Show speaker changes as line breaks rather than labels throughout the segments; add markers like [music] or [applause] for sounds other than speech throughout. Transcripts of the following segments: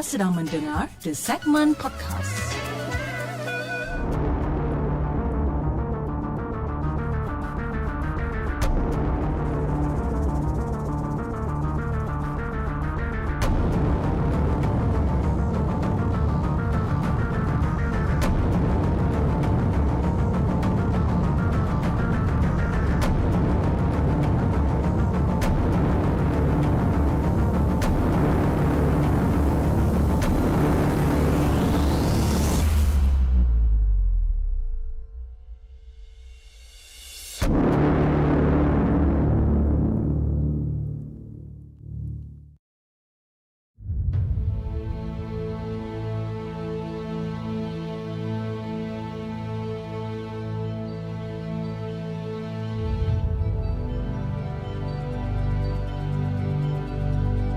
Sedang mendengar The Segment Podcast.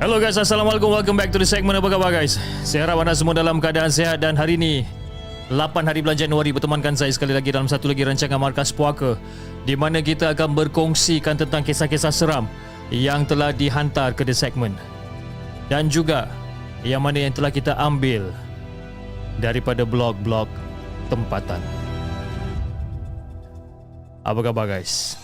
Hello guys, Assalamualaikum. Welcome back to the segment. Apa khabar guys? Saya harap anda semua dalam keadaan sehat dan hari ini 8 hari bulan Januari bertemankan saya sekali lagi dalam satu lagi rancangan Markas Puaka di mana kita akan berkongsikan tentang kisah-kisah seram yang telah dihantar ke the segment dan juga yang mana yang telah kita ambil daripada blog-blog tempatan. Apa khabar guys?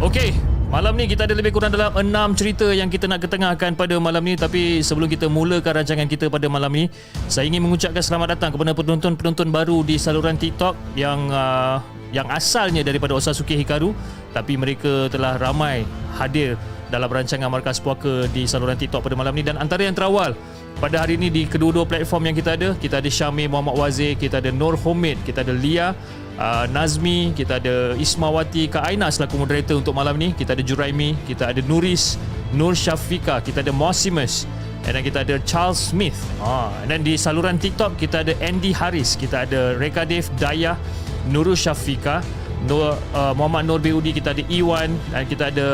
Okey, Malam ni kita ada lebih kurang dalam 6 cerita yang kita nak ketengahkan pada malam ni. Tapi sebelum kita mulakan rancangan kita pada malam ni saya ingin mengucapkan selamat datang kepada penonton-penonton baru di saluran TikTok yang uh, yang asalnya daripada Osasuke Hikaru. Tapi mereka telah ramai hadir dalam rancangan Markas Puaka di saluran TikTok pada malam ni. Dan antara yang terawal pada hari ini di kedua-dua platform yang kita ada kita ada Syamir Muhammad Wazir kita ada Nur Homid kita ada Lia uh, Nazmi kita ada Ismawati Kak Aina selaku moderator untuk malam ni. Kita ada Juraimi kita ada Nuris Nur Syafika kita ada Mosimus dan kita ada Charles Smith. Ah, dan di saluran TikTok kita ada Andy Haris kita ada Reka Dev Daya Nurul Syafika Nur, uh, Muhammad Nur Beudi kita ada Iwan dan kita ada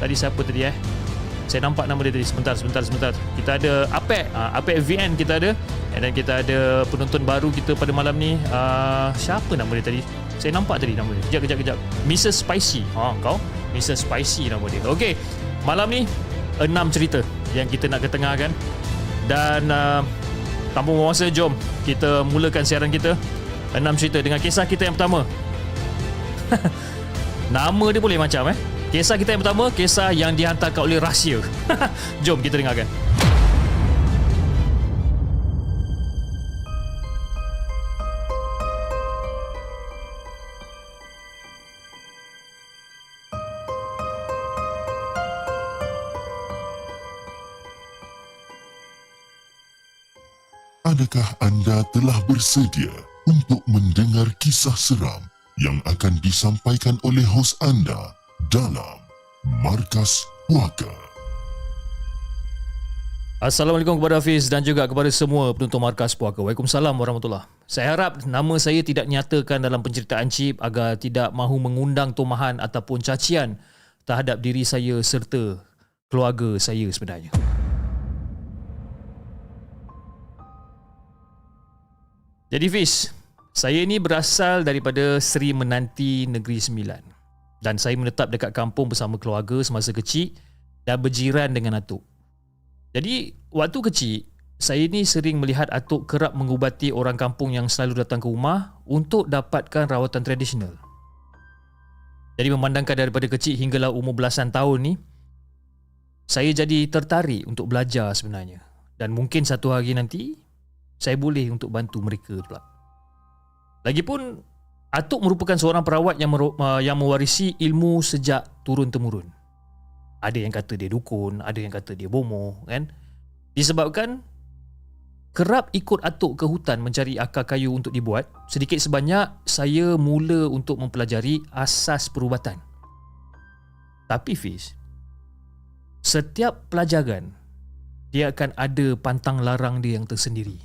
tadi siapa tadi eh saya nampak nama dia tadi. Sebentar sebentar sebentar. Kita ada Apek uh, Apek VN kita ada. And then kita ada penonton baru kita pada malam ni. Uh, siapa nama dia tadi? Saya nampak tadi nama dia. Kejap kejap kejap. Mrs Spicy. Ha kau? Mrs Spicy nama dia. Okey. Malam ni enam cerita yang kita nak ketengahkan. Dan uh, tanpa masa jom kita mulakan siaran kita. Enam cerita dengan kisah kita yang pertama. [laughs] Nama dia boleh macam eh Kisah kita yang pertama, kisah yang dihantarkan oleh rahsia. [laughs] Jom kita dengarkan.
Adakah anda telah bersedia untuk mendengar kisah seram yang akan disampaikan oleh hos anda dalam Markas Puaka.
Assalamualaikum kepada Hafiz dan juga kepada semua penonton Markas Puaka. Waalaikumsalam warahmatullahi Saya harap nama saya tidak nyatakan dalam penceritaan chip agar tidak mahu mengundang tomahan ataupun cacian terhadap diri saya serta keluarga saya sebenarnya. Jadi Fiz, saya ini berasal daripada Seri Menanti Negeri Sembilan dan saya menetap dekat kampung bersama keluarga semasa kecil dan berjiran dengan atuk. Jadi waktu kecil saya ni sering melihat Atuk kerap mengubati orang kampung yang selalu datang ke rumah untuk dapatkan rawatan tradisional. Jadi memandangkan daripada kecil hinggalah umur belasan tahun ni, saya jadi tertarik untuk belajar sebenarnya. Dan mungkin satu hari nanti, saya boleh untuk bantu mereka pula. Lagipun, Atuk merupakan seorang perawat yang, uh, yang mewarisi ilmu sejak turun-temurun. Ada yang kata dia dukun, ada yang kata dia bomoh, kan? Disebabkan kerap ikut atuk ke hutan mencari akar kayu untuk dibuat, sedikit sebanyak saya mula untuk mempelajari asas perubatan. Tapi Fiz, setiap pelajaran dia akan ada pantang larang dia yang tersendiri.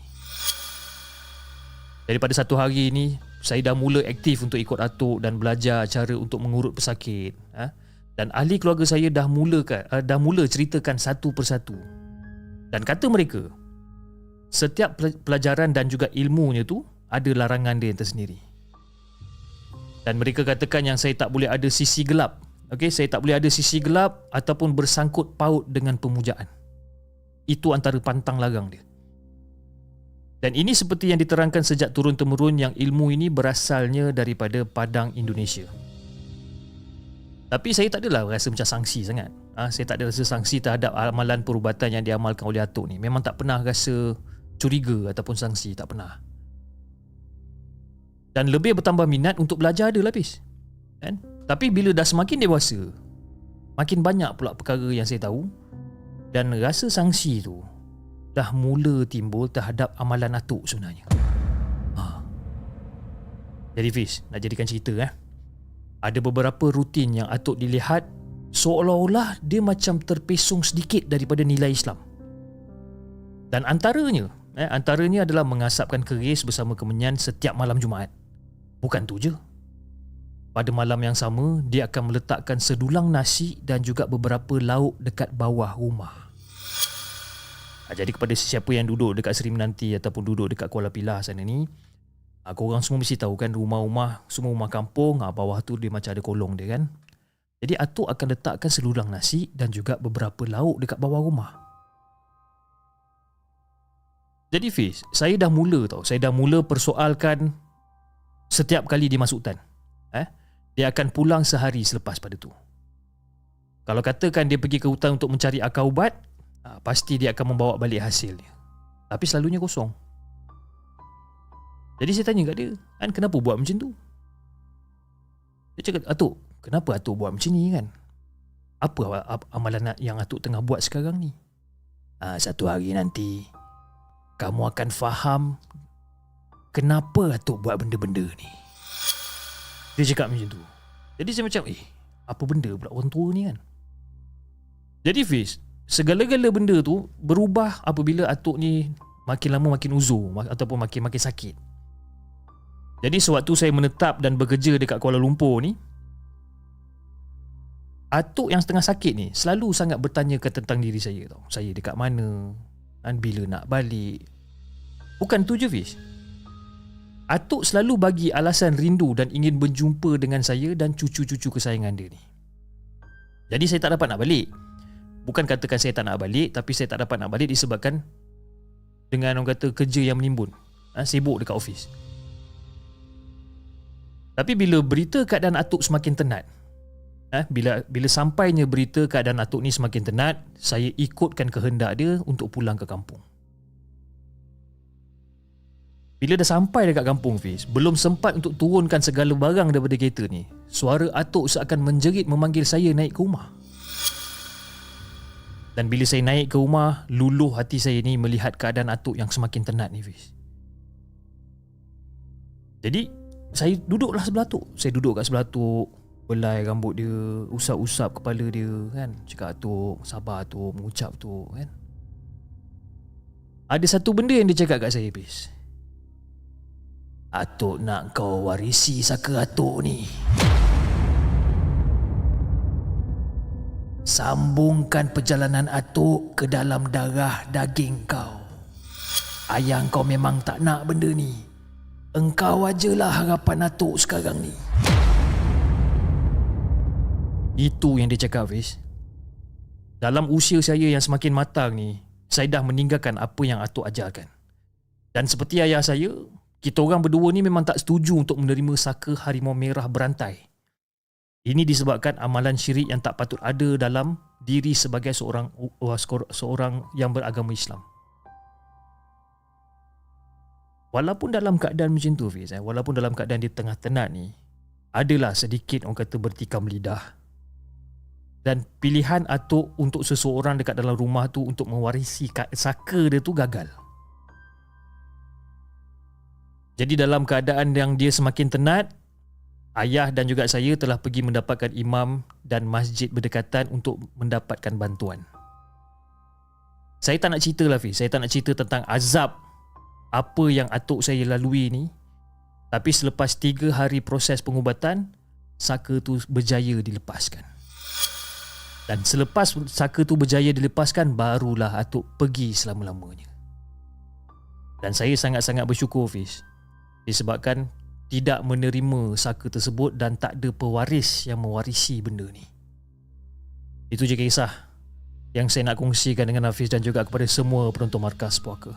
Daripada satu hari ini, saya dah mula aktif untuk ikut atuk dan belajar cara untuk mengurut pesakit. Ha? Dan ahli keluarga saya dah mula uh, dah mula ceritakan satu persatu. Dan kata mereka, setiap pelajaran dan juga ilmunya tu ada larangan dia yang tersendiri. Dan mereka katakan yang saya tak boleh ada sisi gelap. Okey, saya tak boleh ada sisi gelap ataupun bersangkut paut dengan pemujaan. Itu antara pantang larang dia. Dan ini seperti yang diterangkan sejak turun-temurun yang ilmu ini berasalnya daripada Padang Indonesia. Tapi saya tak adalah rasa macam sangsi sangat. Ha, saya tak ada rasa sangsi terhadap amalan perubatan yang diamalkan oleh Atuk ni. Memang tak pernah rasa curiga ataupun sangsi. Tak pernah. Dan lebih bertambah minat untuk belajar ada lapis. Kan? Tapi bila dah semakin dewasa, makin banyak pula perkara yang saya tahu dan rasa sangsi tu dah mula timbul terhadap amalan atuk sebenarnya. Ha. Jadi Fiz, nak jadikan cerita eh. Ada beberapa rutin yang atuk dilihat seolah-olah dia macam terpesong sedikit daripada nilai Islam. Dan antaranya, eh, antaranya adalah mengasapkan keris bersama kemenyan setiap malam Jumaat. Bukan tu je. Pada malam yang sama, dia akan meletakkan sedulang nasi dan juga beberapa lauk dekat bawah rumah. Ha, jadi kepada sesiapa yang duduk dekat Seri Menanti ataupun duduk dekat Kuala Pilah sana ni, ha, korang semua mesti tahu kan rumah-rumah, semua rumah kampung, ha, bawah tu dia macam ada kolong dia kan. Jadi atuk akan letakkan selulang nasi dan juga beberapa lauk dekat bawah rumah. Jadi Fiz, saya dah mula tau, saya dah mula persoalkan setiap kali dia masuk hutan. Eh? Dia akan pulang sehari selepas pada tu. Kalau katakan dia pergi ke hutan untuk mencari akar ubat, ha, pasti dia akan membawa balik hasil dia. Tapi selalunya kosong. Jadi saya tanya kat dia, kan kenapa buat macam tu? Dia cakap, Atuk, kenapa Atuk buat macam ni kan? Apa amalan yang Atuk tengah buat sekarang ni? Ha, satu hari nanti, kamu akan faham kenapa Atuk buat benda-benda ni. Dia cakap macam tu. Jadi saya macam, eh, apa benda pula orang tua ni kan? Jadi Fiz, segala-gala benda tu berubah apabila atuk ni makin lama makin uzur ataupun makin makin sakit. Jadi sewaktu saya menetap dan bekerja dekat Kuala Lumpur ni, atuk yang setengah sakit ni selalu sangat bertanya ke tentang diri saya tau. Saya dekat mana dan bila nak balik. Bukan tu je Fish. Atuk selalu bagi alasan rindu dan ingin berjumpa dengan saya dan cucu-cucu kesayangan dia ni. Jadi saya tak dapat nak balik. Bukan katakan saya tak nak balik Tapi saya tak dapat nak balik disebabkan Dengan orang kata kerja yang menimbun. Ha, Sibuk dekat ofis. Tapi bila berita keadaan Atuk semakin tenat ha, bila bila sampainya berita keadaan Atuk ni semakin tenat Saya ikutkan kehendak dia untuk pulang ke kampung. Bila dah sampai dekat kampung Fiz Belum sempat untuk turunkan segala barang daripada kereta ni Suara Atuk seakan menjerit memanggil saya naik ke rumah dan bila saya naik ke rumah, luluh hati saya ni melihat keadaan atuk yang semakin tenat ni Fiz. Jadi, saya duduklah sebelah atuk. Saya duduk kat sebelah atuk, belai rambut dia, usap-usap kepala dia kan. Cakap atuk, sabar atuk, mengucap atuk kan. Ada satu benda yang dia cakap kat saya Fiz. Atuk nak kau warisi saka atuk ni. Sambungkan perjalanan atuk ke dalam darah daging kau. Ayah kau memang tak nak benda ni. Engkau ajalah harapan atuk sekarang ni. Itu yang dia cakap, Fiz. Dalam usia saya yang semakin matang ni, saya dah meninggalkan apa yang atuk ajarkan. Dan seperti ayah saya, kita orang berdua ni memang tak setuju untuk menerima saka harimau merah berantai. Ini disebabkan amalan syirik yang tak patut ada dalam diri sebagai seorang seorang yang beragama Islam. Walaupun dalam keadaan macam tu Fiz, eh, walaupun dalam keadaan di tengah tenat ni, adalah sedikit orang kata bertikam lidah. Dan pilihan atuk untuk seseorang dekat dalam rumah tu untuk mewarisi saka dia tu gagal. Jadi dalam keadaan yang dia semakin tenat, ayah dan juga saya telah pergi mendapatkan imam dan masjid berdekatan untuk mendapatkan bantuan. Saya tak nak cerita lah Fiz, saya tak nak cerita tentang azab apa yang atuk saya lalui ni. Tapi selepas 3 hari proses pengubatan saka tu berjaya dilepaskan. Dan selepas saka tu berjaya dilepaskan barulah atuk pergi selama-lamanya. Dan saya sangat-sangat bersyukur Fiz. Disebabkan tidak menerima saka tersebut dan tak ada pewaris yang mewarisi benda ni itu je kisah yang saya nak kongsikan dengan Hafiz dan juga kepada semua penonton markas puaka.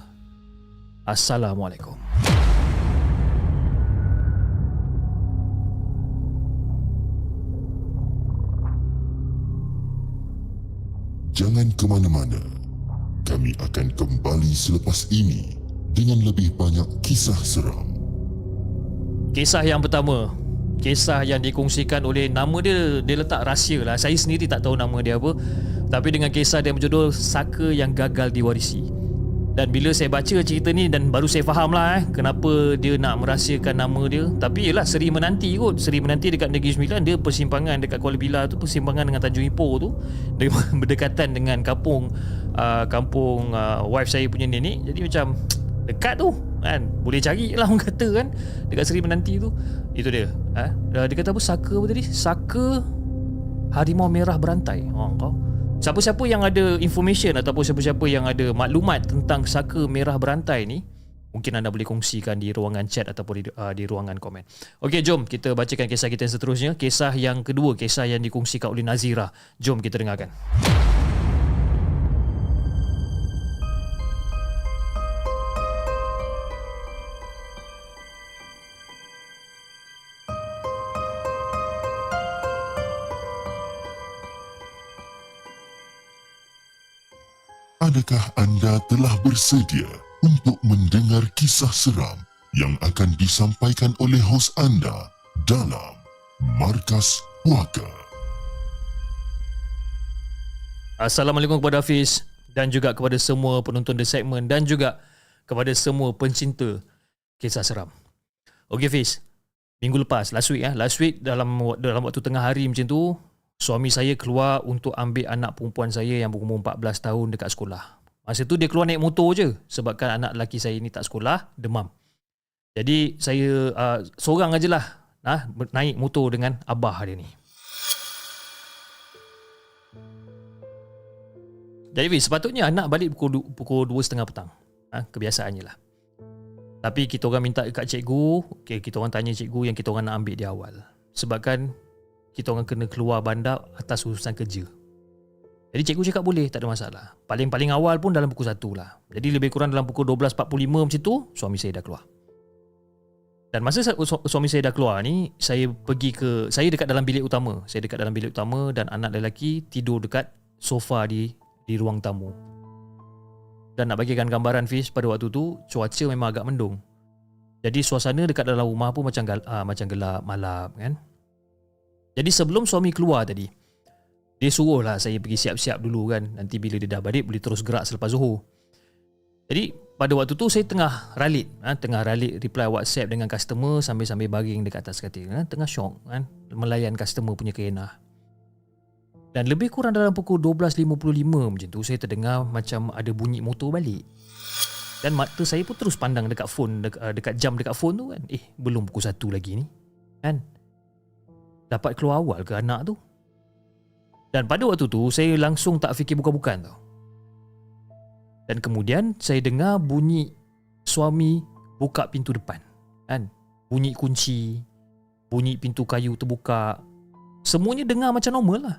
Assalamualaikum.
Jangan ke mana-mana. Kami akan kembali selepas ini dengan lebih banyak kisah seram.
Kisah yang pertama, kisah yang dikongsikan oleh nama dia dia letak rahsia lah. Saya sendiri tak tahu nama dia apa. Tapi dengan kisah dia berjudul Saka yang gagal diwarisi. Dan bila saya baca cerita ni dan baru saya faham lah eh kenapa dia nak merahsiakan nama dia. Tapi yelah Seri Menanti kot. Seri Menanti dekat Negeri Sembilan dia persimpangan dekat Kuala Bila tu persimpangan dengan Tanjung Ipoh tu. [laughs] Berdekatan dengan kampung uh, kampung uh, wife saya punya nenek. Jadi macam dekat tu kan. Boleh cari lah orang kata kan dekat Seri Menanti tu. Itu dia. Eh? Dia kata apa? Saka apa tadi? Saka Harimau Merah Berantai. Oh, kau. Siapa-siapa yang ada information ataupun siapa-siapa yang ada maklumat tentang saka merah berantai ni mungkin anda boleh kongsikan di ruangan chat ataupun di, uh, di ruangan komen. Okey, jom kita bacakan kisah kita yang seterusnya. Kisah yang kedua, kisah yang dikongsikan oleh Nazira. Jom kita dengarkan.
Adakah anda telah bersedia untuk mendengar kisah seram yang akan disampaikan oleh hos anda dalam Markas Puaka?
Assalamualaikum kepada Hafiz dan juga kepada semua penonton The Segment dan juga kepada semua pencinta kisah seram. Okey Hafiz, minggu lepas, last week ya, last week dalam dalam waktu tengah hari macam tu, suami saya keluar untuk ambil anak perempuan saya yang berumur 14 tahun dekat sekolah. Masa tu dia keluar naik motor je sebabkan anak lelaki saya ni tak sekolah, demam. Jadi saya uh, seorang ajalah nah, naik motor dengan abah dia ni. Jadi sepatutnya anak balik pukul, pukul 2.30 petang. Ha, kebiasaannya lah. Tapi kita orang minta dekat cikgu, okay, kita orang tanya cikgu yang kita orang nak ambil di awal. Sebabkan kita orang kena keluar bandar atas urusan kerja. Jadi cikgu cakap boleh, tak ada masalah. Paling-paling awal pun dalam pukul 1 lah. Jadi lebih kurang dalam pukul 12.45 macam tu, suami saya dah keluar. Dan masa suami saya dah keluar ni, saya pergi ke, saya dekat dalam bilik utama. Saya dekat dalam bilik utama dan anak lelaki tidur dekat sofa di di ruang tamu. Dan nak bagikan gambaran Fish pada waktu tu, cuaca memang agak mendung. Jadi suasana dekat dalam rumah pun macam, uh, macam gelap, malam kan. Jadi sebelum suami keluar tadi Dia suruh lah saya pergi siap-siap dulu kan. Nanti bila dia dah balik boleh terus gerak selepas zuhur. Jadi pada waktu tu saya tengah ralit ha, Tengah ralit reply whatsapp dengan customer Sambil-sambil baring dekat atas katil ha, Tengah syok kan Melayan customer punya kerenah. Dan lebih kurang dalam pukul 12.55 macam tu Saya terdengar macam ada bunyi motor balik. Dan mata saya pun terus pandang dekat phone dekat, dekat jam dekat phone tu kan. Eh belum pukul 1 lagi ni Kan dapat keluar awal ke anak tu. Dan pada waktu tu saya langsung tak fikir bukan-bukan tau. Dan kemudian saya dengar bunyi suami buka pintu depan. Kan? Bunyi kunci, bunyi pintu kayu terbuka. Semuanya dengar macam normal lah.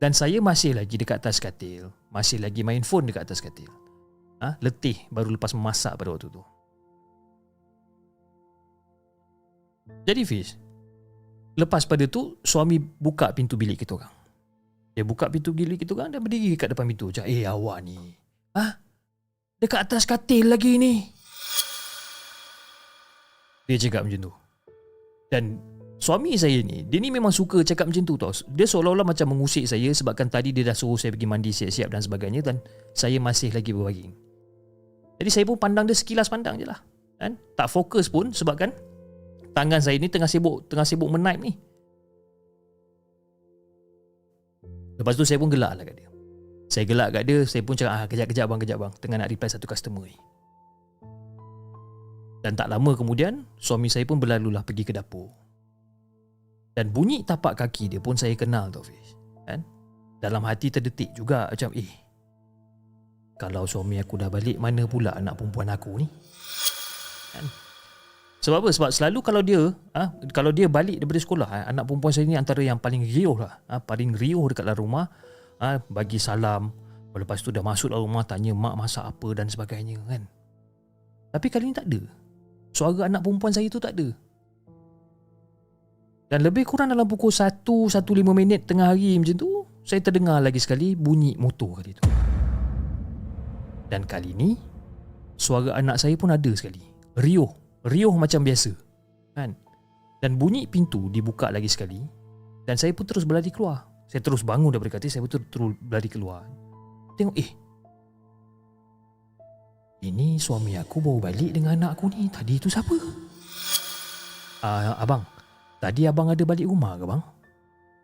Dan saya masih lagi dekat atas katil. Masih lagi main phone dekat atas katil. ha, letih baru lepas memasak pada waktu tu. Jadi Fiz, lepas pada tu suami buka pintu bilik kita orang. Dia buka pintu bilik kita orang dan berdiri kat depan pintu. Cakap, eh awak ni. Ha? Dekat atas katil lagi ni. Dia cakap macam tu. Dan suami saya ni, dia ni memang suka cakap macam tu tau. Dia seolah-olah macam mengusik saya sebabkan tadi dia dah suruh saya pergi mandi siap-siap dan sebagainya dan saya masih lagi berbaring. Jadi saya pun pandang dia sekilas pandang je lah. Kan? Tak fokus pun sebabkan tangan saya ni tengah sibuk tengah sibuk menaip ni. Lepas tu saya pun gelak lah kat dia. Saya gelak kat dia, saya pun cakap, ah, kejap-kejap bang, kejap bang. Tengah nak reply satu customer ni. Dan tak lama kemudian, suami saya pun berlalu lah pergi ke dapur. Dan bunyi tapak kaki dia pun saya kenal tau Fiz. Kan? Dalam hati terdetik juga macam, eh, kalau suami aku dah balik, mana pula anak perempuan aku ni? Kan? Sebab apa? Sebab selalu kalau dia ha, kalau dia balik daripada sekolah, ha, anak perempuan saya ni antara yang paling riuh lah. Ha, paling riuh dekat dalam rumah, ha, bagi salam. Lepas tu dah masuk dalam rumah, tanya mak masak apa dan sebagainya kan. Tapi kali ni tak ada. Suara anak perempuan saya tu tak ada. Dan lebih kurang dalam pukul 1, 1.5 minit tengah hari macam tu, saya terdengar lagi sekali bunyi motor kali tu. Dan kali ni, suara anak saya pun ada sekali. Riuh riuh macam biasa kan? Dan bunyi pintu dibuka lagi sekali dan saya pun terus berlari keluar. Saya terus bangun daripada katil saya pun terus berlari keluar. Tengok eh ini suami aku baru balik dengan anak aku ni. Tadi tu siapa? Uh, abang. Tadi abang ada balik rumah ke bang?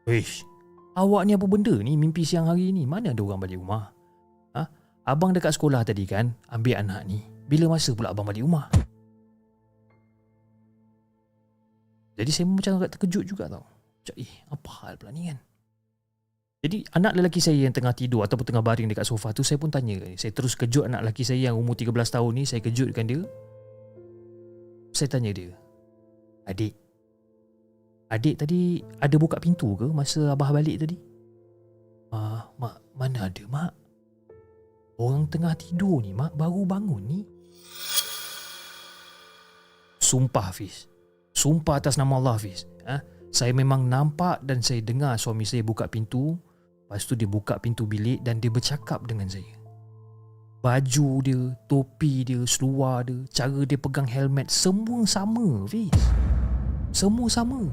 Wish, awak ni apa benda ni? Mimpi siang hari ni. Mana ada orang balik rumah? Ha? abang dekat sekolah tadi kan ambil anak ni. Bila masa pula abang balik rumah Jadi saya macam agak terkejut juga tau. Macam eh apa hal pula ni kan. Jadi anak lelaki saya yang tengah tidur ataupun tengah baring dekat sofa tu saya pun tanya. Saya terus kejut anak lelaki saya yang umur 13 tahun ni. Saya kejutkan dia. Saya tanya dia. Adik. Adik tadi ada buka pintu ke masa abah balik tadi? Ah, mak, mana ada mak? Orang tengah tidur ni mak baru bangun ni. Sumpah Hafiz. Sumpah atas nama Allah Hafiz. Ha? Saya memang nampak dan saya dengar suami saya buka pintu. Lepas tu dia buka pintu bilik dan dia bercakap dengan saya. Baju dia, topi dia, seluar dia Cara dia pegang helmet Semua sama Hafiz. Semua sama.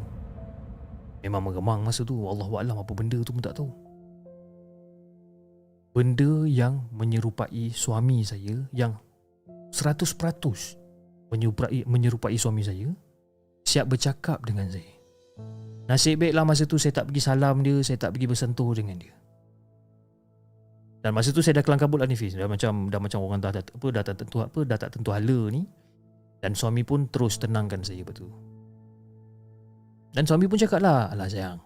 Memang mengemang masa tu. Allahuaklam apa benda tu pun tak tahu. Benda yang menyerupai suami saya Yang 100% menyerupai, menyerupai suami saya siap bercakap dengan saya. Nasib baiklah masa tu saya tak pergi salam dia, saya tak pergi bersentuh dengan dia. Dan masa tu saya dah kelang kabut lah ni Fiz. Dah macam, dah macam orang dah, dah, apa, dah tak tentu apa, dah tak tentu hala ni. Dan suami pun terus tenangkan saya betul. Dan suami pun cakap lah, alah sayang.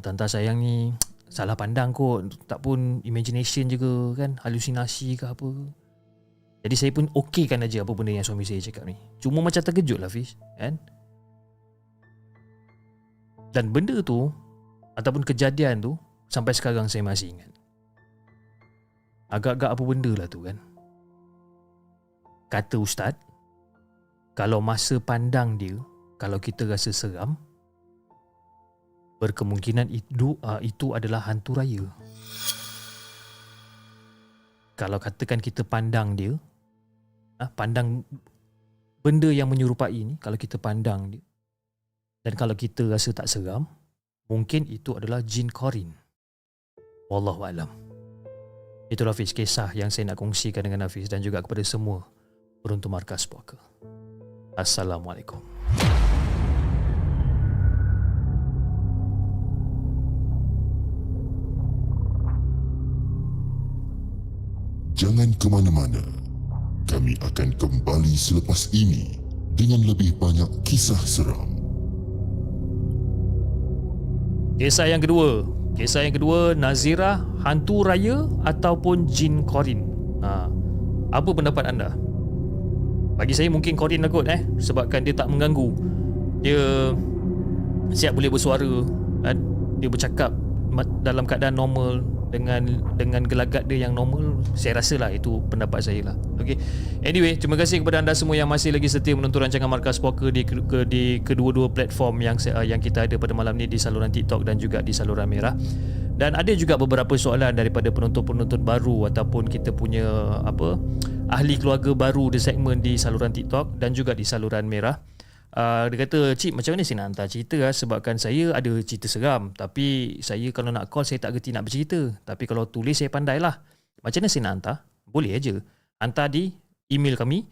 Entah-entah sayang ni salah pandang kot. Tak pun imagination je ke kan, halusinasi ke apa. Jadi saya pun okeykan aja apa benda yang suami saya cakap ni. Cuma macam terkejut lah Fiz. Kan? Dan benda tu ataupun kejadian tu sampai sekarang saya masih ingat. Agak-agak apa benda lah tu kan. Kata ustaz, kalau masa pandang dia, kalau kita rasa seram, berkemungkinan itu, uh, itu adalah hantu raya. Kalau katakan kita pandang dia, uh, pandang benda yang menyerupai ni, kalau kita pandang dia, dan kalau kita rasa tak seram, mungkin itu adalah jin korin. Wallahu alam. Itulah Hafiz kisah yang saya nak kongsikan dengan Hafiz dan juga kepada semua beruntung markas puaka. Assalamualaikum.
Jangan ke mana-mana. Kami akan kembali selepas ini dengan lebih banyak kisah seram.
Kisah yang kedua Kisah yang kedua Nazira Hantu Raya Ataupun Jin Korin ha. Apa pendapat anda? Bagi saya mungkin Korin lah kot eh Sebabkan dia tak mengganggu Dia Siap boleh bersuara kan? Dia bercakap Dalam keadaan normal dengan dengan gelagat dia yang normal saya rasa lah itu pendapat saya lah okay. anyway terima kasih kepada anda semua yang masih lagi setia menonton rancangan Markas Poker di, ke, di kedua-dua platform yang yang kita ada pada malam ni di saluran TikTok dan juga di saluran Merah dan ada juga beberapa soalan daripada penonton-penonton baru ataupun kita punya apa ahli keluarga baru di segmen di saluran TikTok dan juga di saluran Merah Uh, dia kata, Cik macam mana saya nak hantar cerita lah sebabkan saya ada cerita seram tapi saya kalau nak call saya tak gerti nak bercerita tapi kalau tulis saya pandai lah. Macam mana saya nak hantar? Boleh aja. Hantar di email kami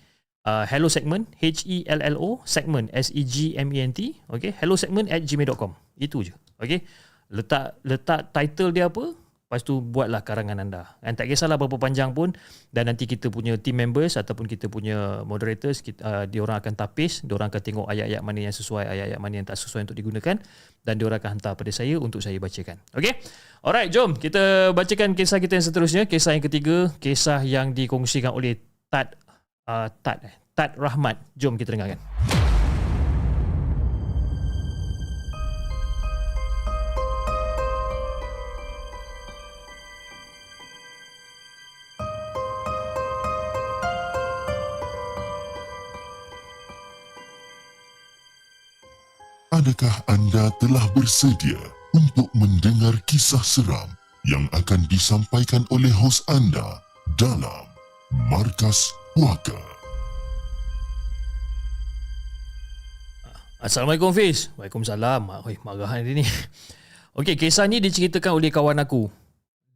uh, hello segment H-E-L-L-O segment S-E-G-M-E-N-T okay? hello segment at gmail.com itu je. Okay? Letak letak title dia apa? Lepas tu buatlah karangan anda. Dan tak kisahlah berapa panjang pun dan nanti kita punya team members ataupun kita punya moderators kita uh, diorang akan tapis, diorang akan tengok ayat-ayat mana yang sesuai, ayat-ayat mana yang tak sesuai untuk digunakan dan diorang akan hantar pada saya untuk saya bacakan. Okay? Alright, jom kita bacakan kisah kita yang seterusnya. Kisah yang ketiga, kisah yang dikongsikan oleh Tad uh, Tad eh, Tad Rahmat. Jom kita dengarkan.
Adakah anda telah bersedia untuk mendengar kisah seram yang akan disampaikan oleh hos anda dalam Markas Puaka?
Assalamualaikum Fiz. Waalaikumsalam. Oi, marahan dia ni. [laughs] Okey, kisah ni diceritakan oleh kawan aku.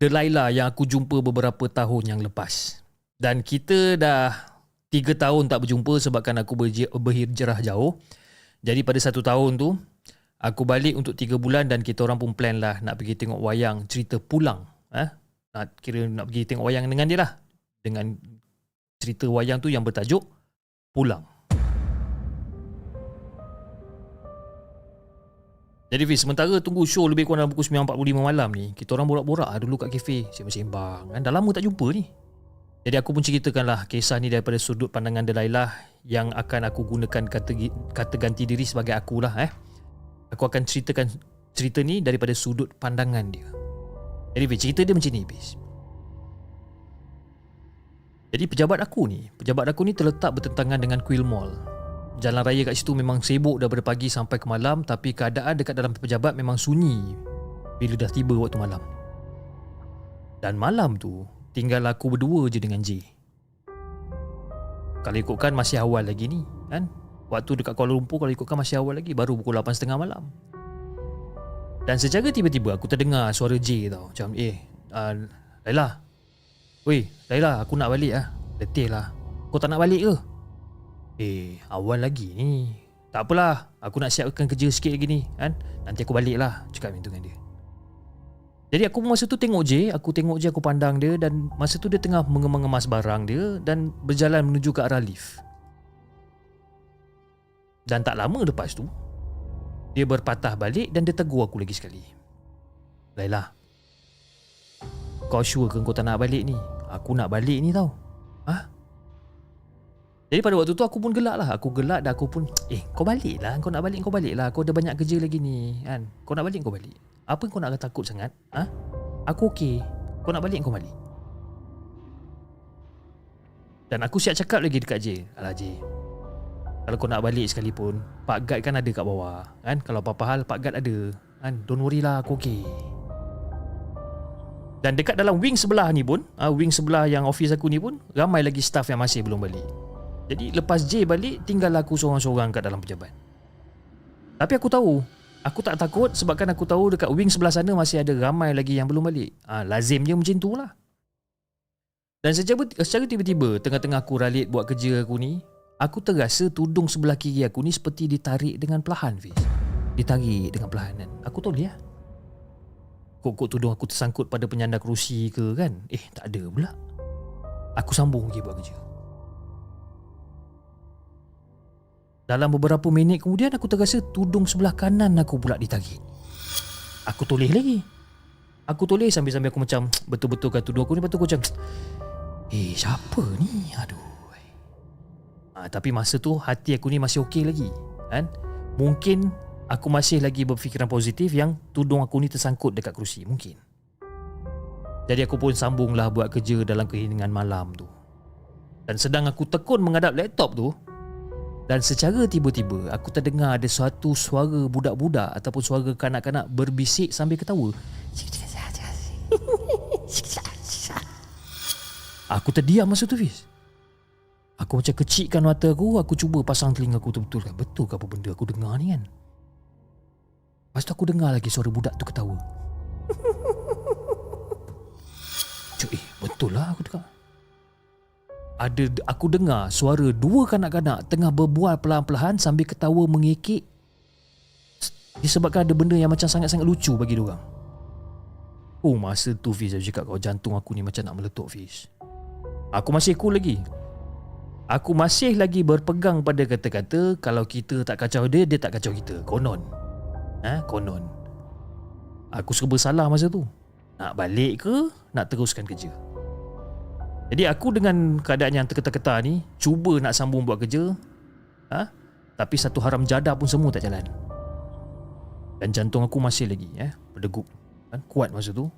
Delaila yang aku jumpa beberapa tahun yang lepas. Dan kita dah tiga tahun tak berjumpa sebabkan aku berhijrah jauh. Jadi pada satu tahun tu Aku balik untuk tiga bulan Dan kita orang pun plan lah Nak pergi tengok wayang Cerita pulang eh? Nak kira nak pergi tengok wayang dengan dia lah. Dengan cerita wayang tu yang bertajuk Pulang. Jadi Fiz, sementara tunggu show lebih kurang dalam pukul 9.45 malam ni Kita orang borak-borak lah dulu kat kafe Sembang-sembang kan? Dah lama tak jumpa ni jadi aku pun ceritakanlah kisah ni daripada sudut pandangan Delailah yang akan aku gunakan kata kata ganti diri sebagai akulah eh. Aku akan ceritakan cerita ni daripada sudut pandangan dia. Jadi cerita dia macam ni, bis. Jadi pejabat aku ni, pejabat aku ni terletak bertentangan dengan Quill Mall. Jalan raya kat situ memang sibuk daripada pagi sampai ke malam tapi keadaan dekat dalam pejabat memang sunyi bila dah tiba waktu malam. Dan malam tu, tinggal aku berdua je dengan J. Kalau ikutkan masih awal lagi ni, kan? Waktu dekat Kuala Lumpur kalau ikutkan masih awal lagi, baru pukul 8.30 malam. Dan secara tiba-tiba aku terdengar suara J tau. Macam, eh, uh, Laila. Weh, Laila, aku nak balik lah. Letih lah. Kau tak nak balik ke? Eh, awal lagi ni. Tak apalah, aku nak siapkan kerja sikit lagi ni, kan? Nanti aku balik lah, cakap macam dengan dia. Jadi aku masa tu tengok je, aku tengok je aku pandang dia dan masa tu dia tengah mengemas barang dia dan berjalan menuju ke arah lift. Dan tak lama lepas tu, dia berpatah balik dan dia tegur aku lagi sekali. Laila, kau sure ke kau tak nak balik ni? Aku nak balik ni tau. Ha? Jadi pada waktu tu aku pun gelak lah. Aku gelak dan aku pun, eh kau balik lah. Kau nak balik kau balik lah. Kau ada banyak kerja lagi ni. Kan? Kau nak balik kau balik. Apa kau nak takut sangat? Ha? Aku okey. Kau nak balik kau balik. Dan aku siap cakap lagi dekat J. Alah J. Kalau kau nak balik sekalipun, Pak Gad kan ada kat bawah. Kan? Kalau apa-apa hal, Pak Gad ada. Kan? Don't worry lah, aku okey. Dan dekat dalam wing sebelah ni pun, uh, wing sebelah yang office aku ni pun, ramai lagi staff yang masih belum balik. Jadi lepas J balik, tinggal aku seorang-seorang kat dalam pejabat. Tapi aku tahu, Aku tak takut sebabkan aku tahu dekat wing sebelah sana masih ada ramai lagi yang belum balik. Ha, lazimnya macam tu lah. Dan secara, secara tiba-tiba tengah-tengah aku ralit buat kerja aku ni, aku terasa tudung sebelah kiri aku ni seperti ditarik dengan perlahan, Fiz. Ditarik dengan perlahan kan. Aku tahu dia. Kok-kok tudung aku tersangkut pada penyandang kerusi ke kan? Eh, tak ada pula. Aku sambung lagi buat kerja. Dalam beberapa minit kemudian aku terasa tudung sebelah kanan aku pula ditarik. Aku toleh lagi. Aku toleh sambil-sambil aku macam [tsk] betul-betulkan tudung aku ni tu aku macam [tsk] Eh siapa ni? Aduh. Ha, tapi masa tu hati aku ni masih okey lagi. Kan? Mungkin aku masih lagi berfikiran positif yang tudung aku ni tersangkut dekat kerusi. Mungkin. Jadi aku pun sambunglah buat kerja dalam keheningan malam tu. Dan sedang aku tekun menghadap laptop tu, dan secara tiba-tiba aku terdengar ada suatu suara budak-budak ataupun suara kanak-kanak berbisik sambil ketawa. Aku terdiam masa tu Fiz. Aku macam kecikkan mata aku Aku cuba pasang telinga aku. Betul-betul Betul ke apa benda aku dengar ni kan? Lepas tu aku dengar lagi suara budak tu ketawa. Cuk, eh betul lah aku dengar ada aku dengar suara dua kanak-kanak tengah berbual pelan-pelan sambil ketawa mengekek disebabkan ada benda yang macam sangat-sangat lucu bagi diorang. Oh masa tu Fiz aku cakap kau jantung aku ni macam nak meletup Fiz. Aku masih cool lagi. Aku masih lagi berpegang pada kata-kata kalau kita tak kacau dia, dia tak kacau kita. Konon. Ha? Konon. Aku serba salah masa tu. Nak balik ke, nak teruskan kerja. Jadi aku dengan keadaan yang terketar-ketar ni Cuba nak sambung buat kerja ha? Tapi satu haram jadah pun semua tak jalan Dan jantung aku masih lagi eh, Berdegup kan? Kuat masa tu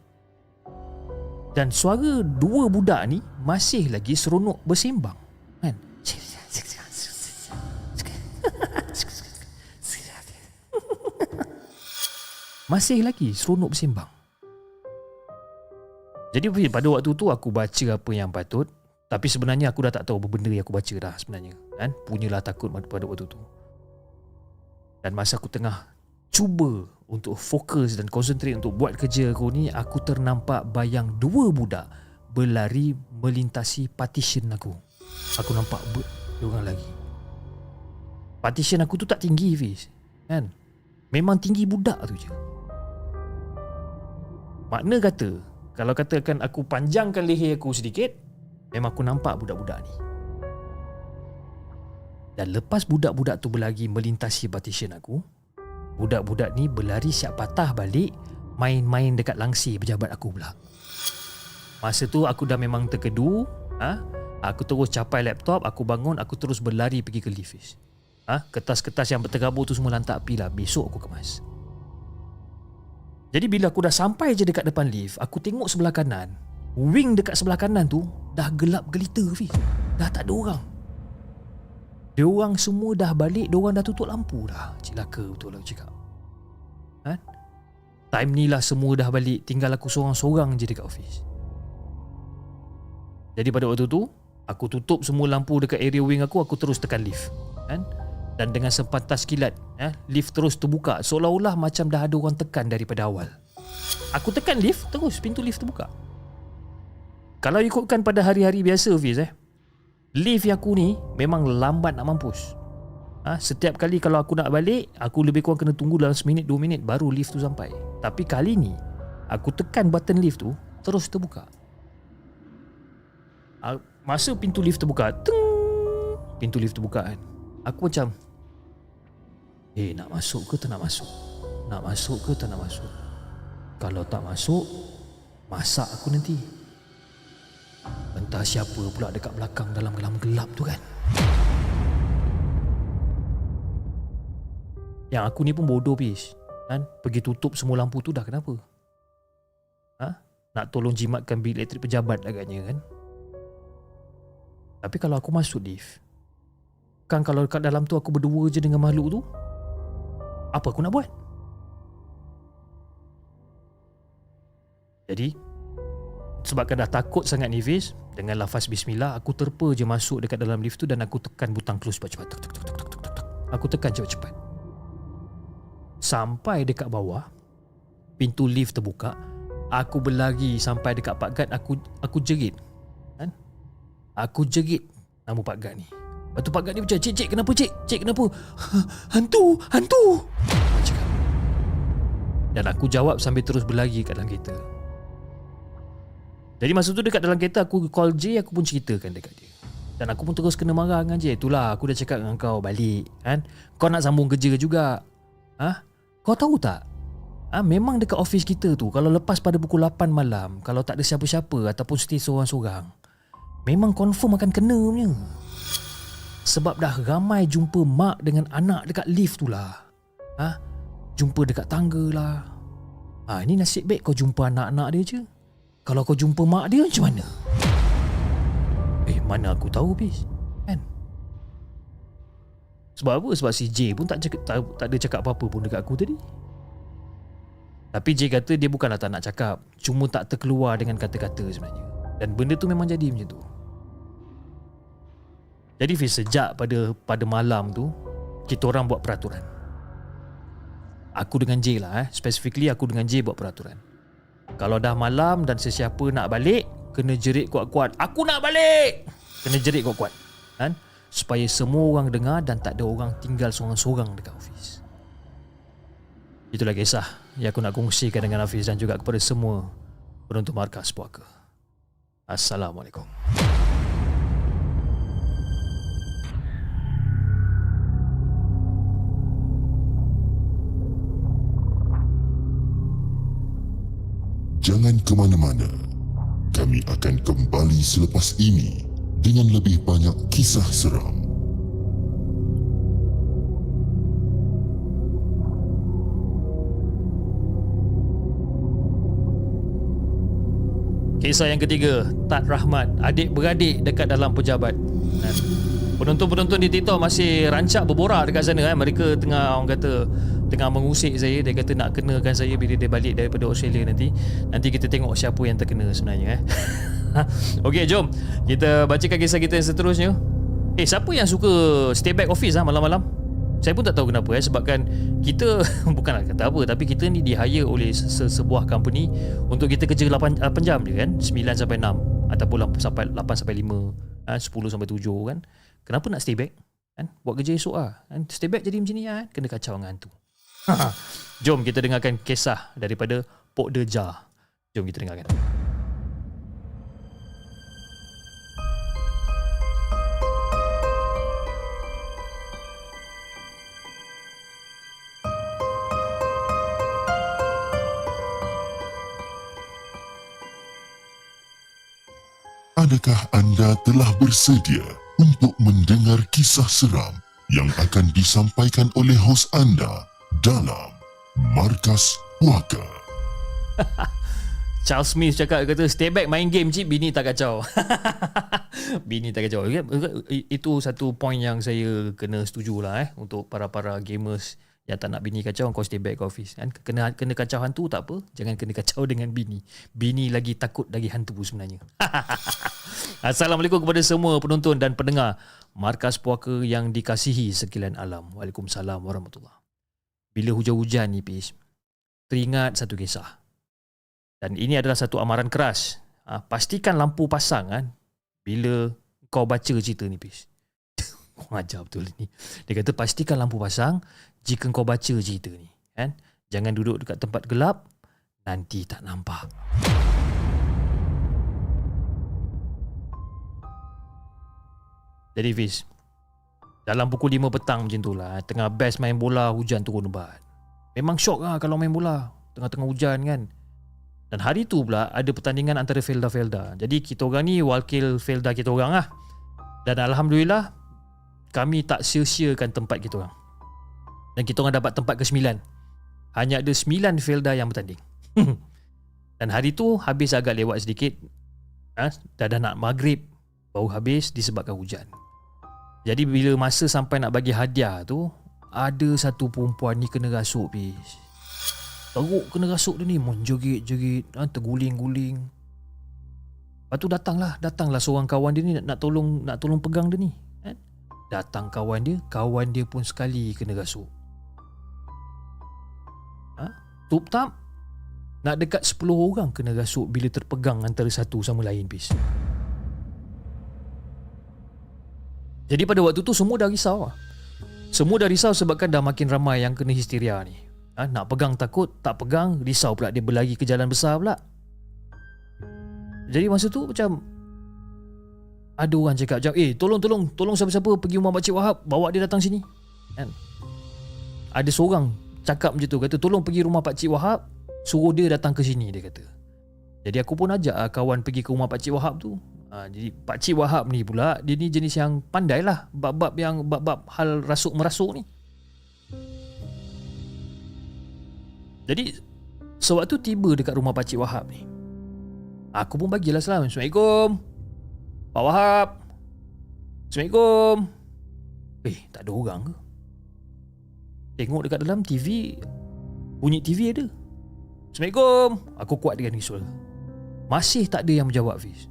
Dan suara dua budak ni Masih lagi seronok bersembang kan? [laughs] Masih lagi seronok bersembang jadi pada waktu tu aku baca apa yang patut Tapi sebenarnya aku dah tak tahu apa benda yang aku baca dah sebenarnya. Kan? Punyalah takut pada waktu tu. Dan masa aku tengah cuba untuk fokus dan konsentrate untuk buat kerja aku ni Aku ternampak bayang dua budak berlari melintasi partition aku. Aku nampak ber- diorang lagi. Partition aku tu tak tinggi Fiz Kan? Memang tinggi budak tu je. Makna kata kalau katakan aku panjangkan leher aku sedikit Memang aku nampak budak-budak ni. Dan lepas budak-budak tu berlari melintasi partition aku Budak-budak ni berlari siap patah balik Main-main dekat langsi pejabat aku pula. Masa tu aku dah memang terkedu ha? Aku terus capai laptop Aku bangun Aku terus berlari pergi ke lift. Ha? Kertas-kertas yang berterabur tu semua lantak api lah. Besok aku kemas jadi bila aku dah sampai je dekat depan lift, aku tengok sebelah kanan. Wing dekat sebelah kanan tu dah gelap gelita Fiz. Dah tak ada orang. Dia orang semua dah balik, dia orang dah tutup lampu dah. Cilaka betul lah cakap. Ha? Time ni lah semua dah balik, tinggal aku seorang-seorang je dekat office. Jadi pada waktu tu, aku tutup semua lampu dekat area wing aku, aku terus tekan lift. Kan? Dan dengan sepantas kilat eh, lift terus terbuka. Seolah-olah macam dah ada orang tekan daripada awal. Aku tekan lift terus pintu lift terbuka. Kalau ikutkan pada hari-hari biasa Fiz eh lift aku ni memang lambat nak mampus. Ha, setiap kali kalau aku nak balik aku lebih kurang kena tunggu dalam seminit dua minit baru lift tu sampai. Tapi kali ni aku tekan button lift tu terus terbuka. Masa pintu lift terbuka teng, pintu lift terbuka kan aku macam Eh nak masuk ke tak nak masuk? Nak masuk ke tak nak masuk? Kalau tak masuk Masak aku nanti. Entah siapa pula dekat belakang dalam gelam gelap tu kan. Yang aku ni pun bodoh bis kan? Pergi tutup semua lampu tu dah kenapa? Ha? Nak tolong jimatkan bil elektrik pejabat agaknya kan? Tapi kalau aku masuk lift Kan kalau dekat dalam tu aku berdua je dengan makhluk tu apa aku nak buat? Jadi Sebabkan dah takut sangat ni Fiz Dengan lafaz bismillah Aku terpa je masuk dekat dalam lift tu Dan aku tekan butang close cepat-cepat Aku tekan cepat-cepat Sampai dekat bawah Pintu lift terbuka Aku berlari sampai dekat Pak Gad Aku aku jerit kan? Aku jerit nama Pak Gad ni Lepas tu Pak ni macam Cik, cik kenapa cik? Cik kenapa? [laughs] Hantu, hantu. Dan aku jawab sambil terus berlari kat dalam kereta Jadi masa tu dekat dalam kereta aku call J Aku pun ceritakan dekat dia Dan aku pun terus kena marah dengan J Itulah aku dah cakap dengan kau balik kan? Kau nak sambung kerja juga ha? Kau tahu tak? Ha, memang dekat office kita tu Kalau lepas pada pukul 8 malam Kalau tak ada siapa-siapa Ataupun stay seorang-seorang Memang confirm akan kena punya sebab dah ramai jumpa mak dengan anak dekat lift tu lah. Ha? Jumpa dekat tangga lah. Ha, ini nasib baik kau jumpa anak-anak dia je. Kalau kau jumpa mak dia macam mana? Eh mana aku tahu bis Kan Sebab apa? Sebab si J pun tak, cakap, tak, tak ada cakap apa-apa pun dekat aku tadi Tapi J kata dia bukanlah tak nak cakap Cuma tak terkeluar dengan kata-kata sebenarnya Dan benda tu memang jadi macam tu Jadi Fiz sejak pada pada malam tu Kita orang buat peraturan. Aku dengan J lah eh. Specifically aku dengan J buat peraturan. Kalau dah malam dan sesiapa nak balik Kena jerit kuat-kuat. Aku nak balik! Kena jerit kuat-kuat. Kan? Supaya semua orang dengar Dan tak ada orang tinggal seorang-seorang dekat office Itulah kisah Yang aku nak kongsikan dengan Hafiz Dan juga kepada semua Penonton markas puaka Assalamualaikum
Jangan ke mana-mana. Kami akan kembali selepas ini dengan lebih banyak kisah seram.
Kisah yang ketiga Tat Rahmat Adik-beradik dekat dalam pejabat? Penonton-penonton di TikTok masih rancak berborak dekat sana kan. Mereka tengah orang kata tengah mengusik saya dia kata nak kenakan saya bila dia balik daripada Australia nanti. Nanti kita tengok siapa yang terkena sebenarnya eh. [laughs] Okey, jom kita bacakan kisah kita yang seterusnya. Eh, siapa yang suka stay back office ah malam-malam? Saya pun tak tahu kenapa eh sebabkan kita [laughs] bukan nak kata apa tapi kita ni di hire oleh se- sebuah company untuk kita kerja 8 8 jam je kan 9 sampai 6 ataupun 8 sampai 8 sampai 5 kan 10 sampai 7 kan kenapa nak stay back kan buat kerja esok ah kan stay back jadi macam ni kan kena kacau dengan hantu [laughs] jom kita dengarkan kisah daripada Pok Deja. Jom kita dengarkan.
Adakah anda telah bersedia untuk mendengar kisah seram yang akan disampaikan oleh hos anda dalam Markas Puaka? [laughs]
Charles Smith cakap kata stay back main game cik bini tak kacau. [laughs] bini tak kacau. Itu satu point yang saya kena setuju lah eh untuk para-para gamers yang tak nak bini kacau kau stay back ke office kan kena kena kacau hantu tak apa jangan kena kacau dengan bini bini lagi takut lagi hantu sebenarnya [laughs] Assalamualaikum kepada semua penonton dan pendengar markas puaka yang dikasihi sekalian alam Waalaikumsalam warahmatullahi bila hujan-hujan ni pis teringat satu kisah. Dan ini adalah satu amaran keras. Ha, pastikan lampu pasang kan bila kau baca cerita ni pis [laughs] kau ajar betul ni. Dia kata pastikan lampu pasang jika kau baca cerita ni kan. Jangan duduk dekat tempat gelap nanti tak nampak. Jadi Fiz dalam pukul 5 petang macam tu lah tengah best main bola hujan turun lebat memang syok lah kalau main bola tengah-tengah hujan kan dan hari tu pula ada pertandingan antara Felda-Felda jadi kita orang ni wakil Felda kita orang lah dan Alhamdulillah kami tak sia-siakan tempat kita orang dan kita orang dapat tempat ke-9. Hanya ada 9 Felda yang bertanding. [laughs] dan hari tu habis agak lewat sedikit. Ha? Dah, dah nak maghrib baru habis disebabkan hujan. Jadi bila masa sampai nak bagi hadiah tu ada satu perempuan ni kena rasuk bis. Teruk kena rasuk dia ni menjerit-jerit, ha? terguling-guling. Lepas tu datanglah, datanglah seorang kawan dia ni nak, nak tolong nak tolong pegang dia ni. Ha? Datang kawan dia, kawan dia pun sekali kena rasuk. Tup tap Nak dekat 10 orang kena rasuk bila terpegang antara satu sama lain bis. Jadi pada waktu tu semua dah risau lah. Semua dah risau sebabkan dah makin ramai yang kena histeria ni. Ha, nak pegang takut, tak pegang, risau pula dia berlari ke jalan besar pula. Jadi masa tu macam ada orang cakap, "Eh, tolong tolong, tolong siapa-siapa pergi rumah Pakcik Wahab, bawa dia datang sini." Kan? Ada seorang cakap macam tu kata tolong pergi rumah pak cik Wahab suruh dia datang ke sini dia kata jadi aku pun ajak ah, kawan pergi ke rumah pak cik Wahab tu ha, jadi pak cik Wahab ni pula dia ni jenis yang pandai lah bab-bab yang bab-bab hal rasuk merasuk ni jadi sewaktu tiba dekat rumah pak cik Wahab ni Aku pun bagilah salam. Assalamualaikum. Pak Wahab. Assalamualaikum. Eh, tak ada orang ke? Tengok dekat dalam TV Bunyi TV ada Assalamualaikum Aku kuat dengan suara Masih tak ada yang menjawab Fiz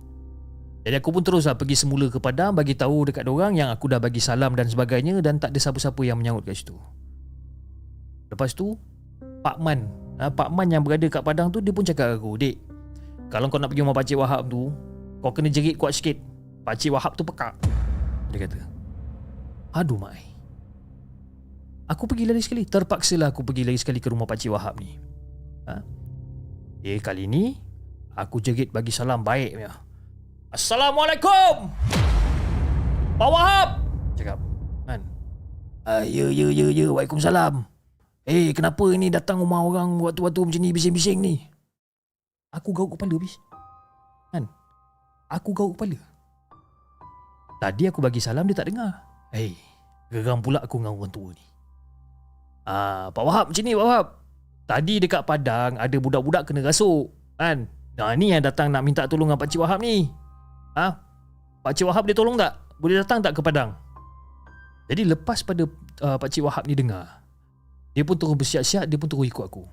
Jadi aku pun teruslah pergi semula ke Padang Bagi tahu dekat orang yang aku dah bagi salam dan sebagainya Dan tak ada siapa-siapa yang menyahut kat situ. Lepas tu Pak Man ha, Pak Man yang berada kat Padang tu Dia pun cakap aku Dek Kalau kau nak pergi rumah Pakcik Wahab tu Kau kena jerit kuat sikit. Pakcik Wahab tu pekak. Dia kata Aduh mai. Aku pergi lagi sekali. Terpaksalah aku pergi lagi sekali ke rumah Pakcik Wahab ni. Ha? Eh kali ni Aku jerit bagi salam baik punya Assalamualaikum. Pak Wahab. Cakap. Kan uh, Ya ya ya ya. Waalaikumsalam. Eh kenapa ni datang rumah orang Waktu-waktu macam ni bising-bising ni? Aku gauk kepala bis. Kan Aku gauk kepala. Tadi aku bagi salam dia tak dengar. Eh Geram pula aku dengan orang tua ni. Ah, Pak Wahab macam ni Pak Wahab. Tadi dekat Padang ada budak-budak kena rasuk. Kan? Nah ni yang datang nak minta tolong dengan Pak Cik Wahab ni. Ha? Pak Cik Wahab dia tolong tak? Boleh datang tak ke Padang? Jadi lepas pada uh, Pak Cik Wahab ni dengar. Dia pun terus bersiap-siap, dia pun terus ikut aku.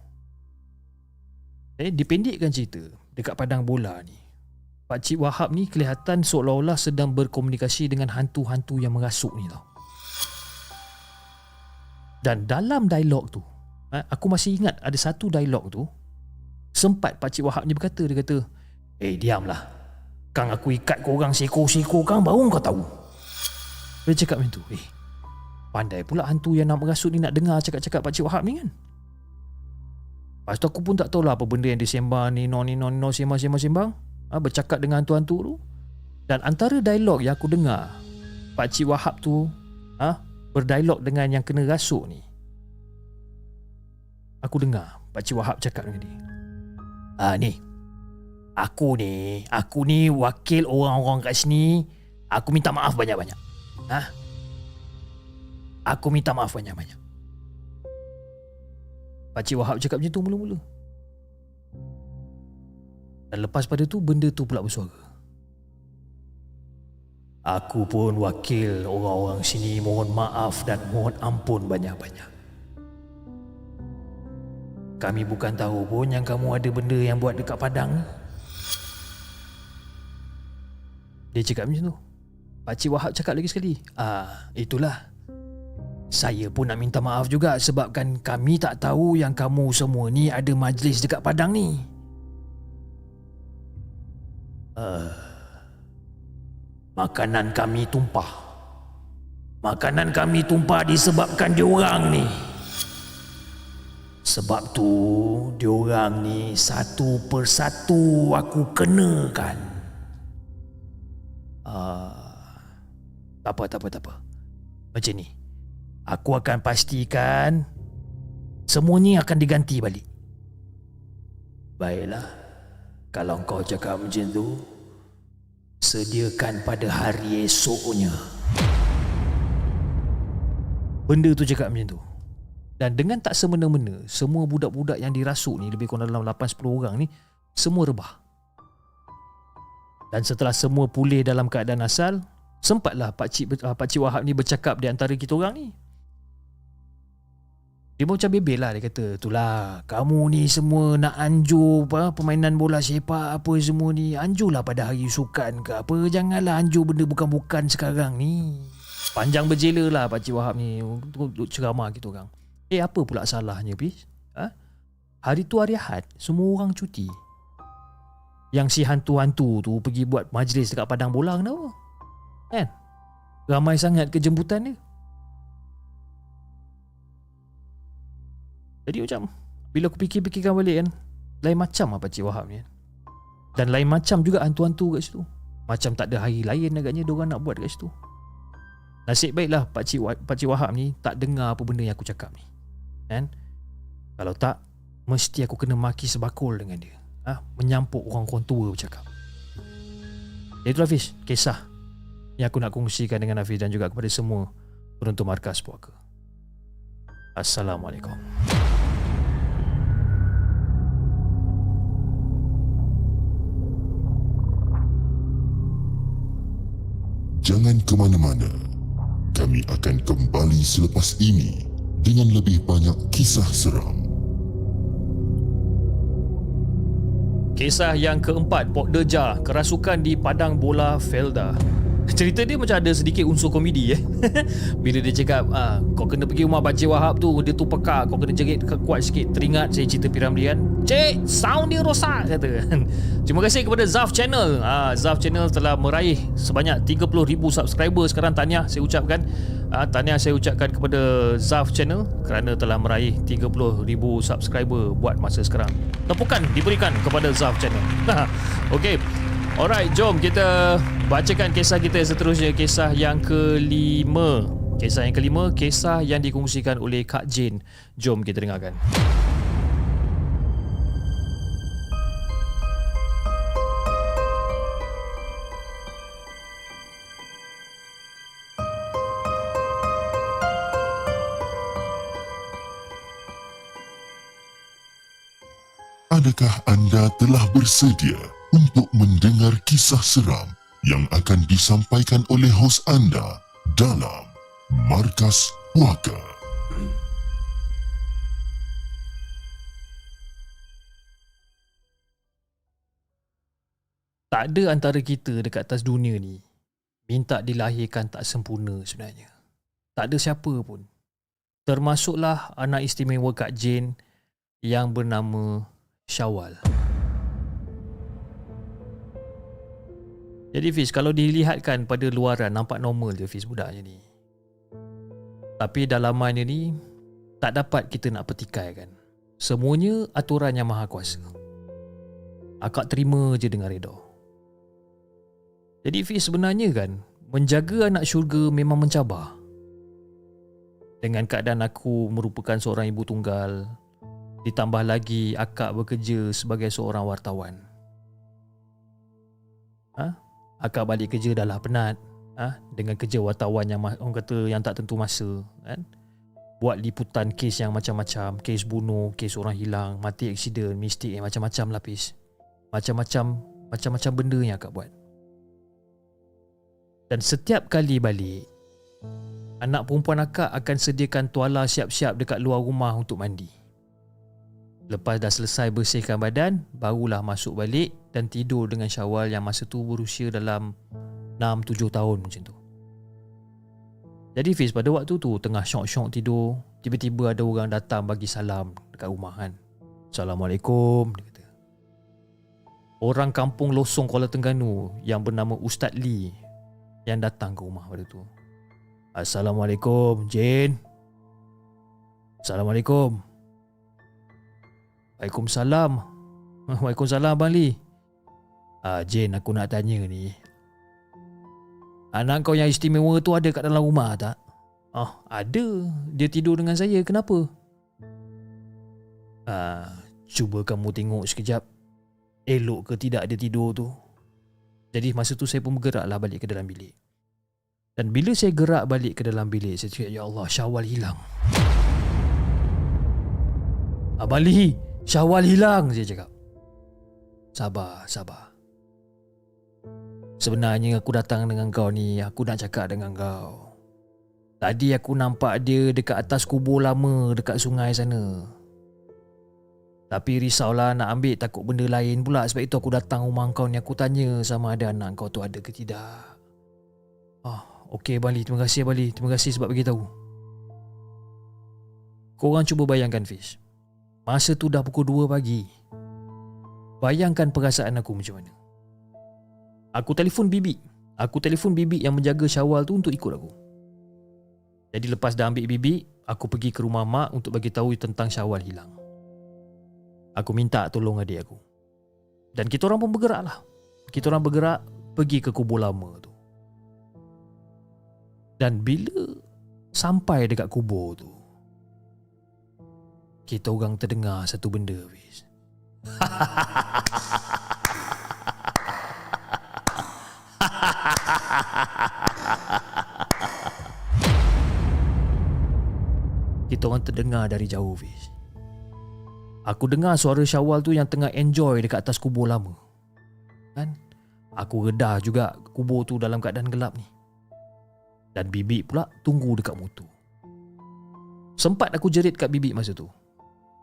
Eh, dipendekkan cerita dekat Padang Bola ni. Pak Cik Wahab ni kelihatan seolah-olah sedang berkomunikasi dengan hantu-hantu yang merasuk ni tau. Dan dalam dialog tu ha, Aku masih ingat ada satu dialog tu Sempat Pakcik Wahab ni berkata Dia kata Eh diamlah Kang aku ikat korang seko-seko kang Baru kau tahu Dia cakap macam tu Eh Pandai pula hantu yang nak merasuk ni Nak dengar cakap-cakap Pakcik Wahab ni kan Lepas tu aku pun tak tahulah Apa benda yang dia sembang ni No ni no ni no Sembang-sembang-sembang ha, Bercakap dengan hantu-hantu tu Dan antara dialog yang aku dengar Pakcik Wahab tu ha, berdialog dengan yang kena rasuk ni. Aku dengar Pak Cik Wahab cakap dengan dia. Ah ni. Aku ni, aku ni wakil orang-orang kat sini. Aku minta maaf banyak-banyak. Ha? Aku minta maaf banyak-banyak. Pak Cik Wahab cakap macam tu mula-mula. Dan lepas pada tu benda tu pula bersuara. Aku pun wakil orang-orang sini mohon maaf dan mohon ampun banyak-banyak. Kami bukan tahu pun yang kamu ada benda yang buat dekat Padang. Dia cakap macam tu. Pakcik Wahab cakap lagi sekali. Ah, itulah. Saya pun nak minta maaf juga sebabkan kami tak tahu yang kamu semua ni ada majlis dekat Padang ni. Uh, Makanan kami tumpah. Makanan kami tumpah disebabkan diorang ni. Sebab tu diorang ni satu persatu aku kenakan. Uh, tak apa, tak apa, tak apa. Macam ni. Aku akan pastikan semuanya akan diganti balik. Baiklah. Kalau kau cakap macam tu, Sediakan pada hari esoknya. Benda tu cakap macam tu. Dan dengan tak semena-mena, semua budak-budak yang dirasuk ni, lebih kurang dalam 8-10 orang ni, semua rebah. Dan setelah semua pulih dalam keadaan asal, sempatlah Pak Cik, Pak Cik Wahab ni bercakap di antara kita orang ni. Dia macam bebel lah dia kata Itulah kamu ni semua nak anjur apa, Permainan bola sepak apa semua ni Anjurlah pada hari sukan ke apa. Janganlah anjur benda bukan-bukan sekarang ni. Panjang berjela lah Pakcik Wahab ni. Untuk ceramah kita orang. Eh apa pula salahnya please ha? Hari tu hari Ahad Semua orang cuti Yang si hantu-hantu tu Pergi buat majlis dekat padang bola kenapa Kan? Ramai sangat kejemputan dia. Jadi macam Bila aku fikir-fikirkan balik kan Lain macam lah Pakcik Wahab ni kan. Dan lain macam juga hantu-hantu kat situ. Macam tak ada hari lain agaknya Diorang nak buat kat situ. Nasib baiklah Pakcik, Pakcik Wahab ni Tak dengar apa benda yang aku cakap ni. Kan? Kalau tak Mesti aku kena maki sebakul dengan dia ha? Menyampuk orang-orang tua bercakap ya, Itulah Hafiz. Kisah Yang aku nak kongsikan dengan Hafiz Dan juga kepada semua Penonton Markas Puaka Assalamualaikum.
Jangan ke mana-mana. Kami akan kembali selepas ini Dengan lebih banyak kisah seram.
Kisah yang keempat, Pok Deja, kerasukan di padang bola Felda. Cerita dia macam ada sedikit unsur komedi eh. [laughs] Bila dia cakap, ah, kau kena pergi rumah Bancik Wahab tu, dia tu pekak, kau kena jerit kuat sikit. Teringat saya cerita Piramli kan. Cik, sound dia rosak [laughs] kata. Terima kasih kepada Zaf Channel. Ah, Zaf Channel telah meraih sebanyak 30,000 subscriber sekarang tahniah saya ucapkan. Ah, tahniah saya ucapkan kepada Zaf Channel kerana telah meraih 30,000 subscriber buat masa sekarang. Tepukan diberikan kepada Zaf Channel. [laughs] Okey. Alright, jom kita bacakan kisah kita seterusnya. Kisah yang kelima. Kisah yang kelima, kisah yang dikongsikan oleh Kak Jane. Jom kita dengarkan.
Adakah anda telah bersedia untuk mendengar kisah seram yang akan disampaikan oleh hos anda dalam Markas Puaka?
Tak ada antara kita dekat atas dunia ni minta dilahirkan tak sempurna sebenarnya. Tak ada siapa pun. Termasuklah anak istimewa Kak Jane yang bernama Syawal. Jadi Fiz, kalau dilihatkan pada luaran nampak normal je Fiz budaknya ni. Tapi dalamannya ni tak dapat kita nak petikai kan. Semuanya aturan yang maha kuasa. Akak terima je dengan redha. Jadi Fiz sebenarnya kan menjaga anak syurga memang mencabar. Dengan keadaan aku merupakan seorang ibu tunggal, ditambah lagi akak bekerja sebagai seorang wartawan. Akak balik kerja dah lah penat. Ha? Dengan kerja wartawan yang orang kata yang tak tentu masa, kan? Buat liputan kes yang macam-macam, kes bunuh, kes orang hilang, mati aksiden, mistik yang macam-macam lapis. Macam-macam macam-macam benda yang akak buat. Dan setiap kali balik Anak perempuan akak akan sediakan tuala siap-siap dekat luar rumah untuk mandi Lepas dah selesai bersihkan badan Barulah masuk balik dan tidur dengan syawal yang masa tu berusia dalam 6-7 tahun macam tu Jadi Fiz pada waktu tu tengah syok-syok tidur Tiba-tiba ada orang datang bagi salam dekat rumah kan Assalamualaikum dia kata Orang kampung Losong Kuala Tengganu yang bernama Ustaz Lee yang datang ke rumah pada tu. Assalamualaikum, Jin. Assalamualaikum. Waalaikumsalam. [laughs] Waalaikumsalam, Abang Lee. Ah, Jin, aku nak tanya ni. Anak kau yang istimewa tu ada kat dalam rumah tak? Oh, ada. Dia tidur dengan saya. Kenapa? Ah, cuba kamu tengok sekejap. Elok ke tidak dia tidur tu? Jadi masa tu saya pun bergeraklah balik ke dalam bilik. Dan bila saya gerak balik ke dalam bilik, saya cakap, Ya Allah, syawal hilang. Abang Lee, syawal hilang, saya cakap. Sabar, sabar. Sebenarnya aku datang dengan kau ni, aku nak cakap dengan kau. Tadi aku nampak dia dekat atas kubur lama dekat sungai sana. Tapi risaulah nak ambil takut benda lain pula sebab itu aku datang rumah kau ni aku tanya sama ada anak kau tu ada ke tidak. Ah, okey Bali, terima kasih Bali. Terima kasih sebab bagi tahu. Korang cuba bayangkan Fish. Masa tu dah pukul 2 pagi. Bayangkan perasaan aku macam mana. Aku telefon bibi. Aku telefon bibi yang menjaga Syawal tu untuk ikut aku. Jadi lepas dah ambil bibi, aku pergi ke rumah mak untuk bagi tahu tentang Syawal hilang. Aku minta tolong adik aku. Dan kita orang pun bergerak lah. Kita orang bergerak pergi ke kubur lama tu. Dan bila sampai dekat kubur tu, kita orang terdengar satu benda, Fiz. [laughs] kita orang terdengar dari jauh, Fiz. Aku dengar suara Syawal tu yang tengah enjoy dekat atas kubur lama. Kan? Aku redah juga kubur tu dalam keadaan gelap ni. Dan bibik pula tunggu dekat motor. Sempat aku jerit kat bibik masa tu.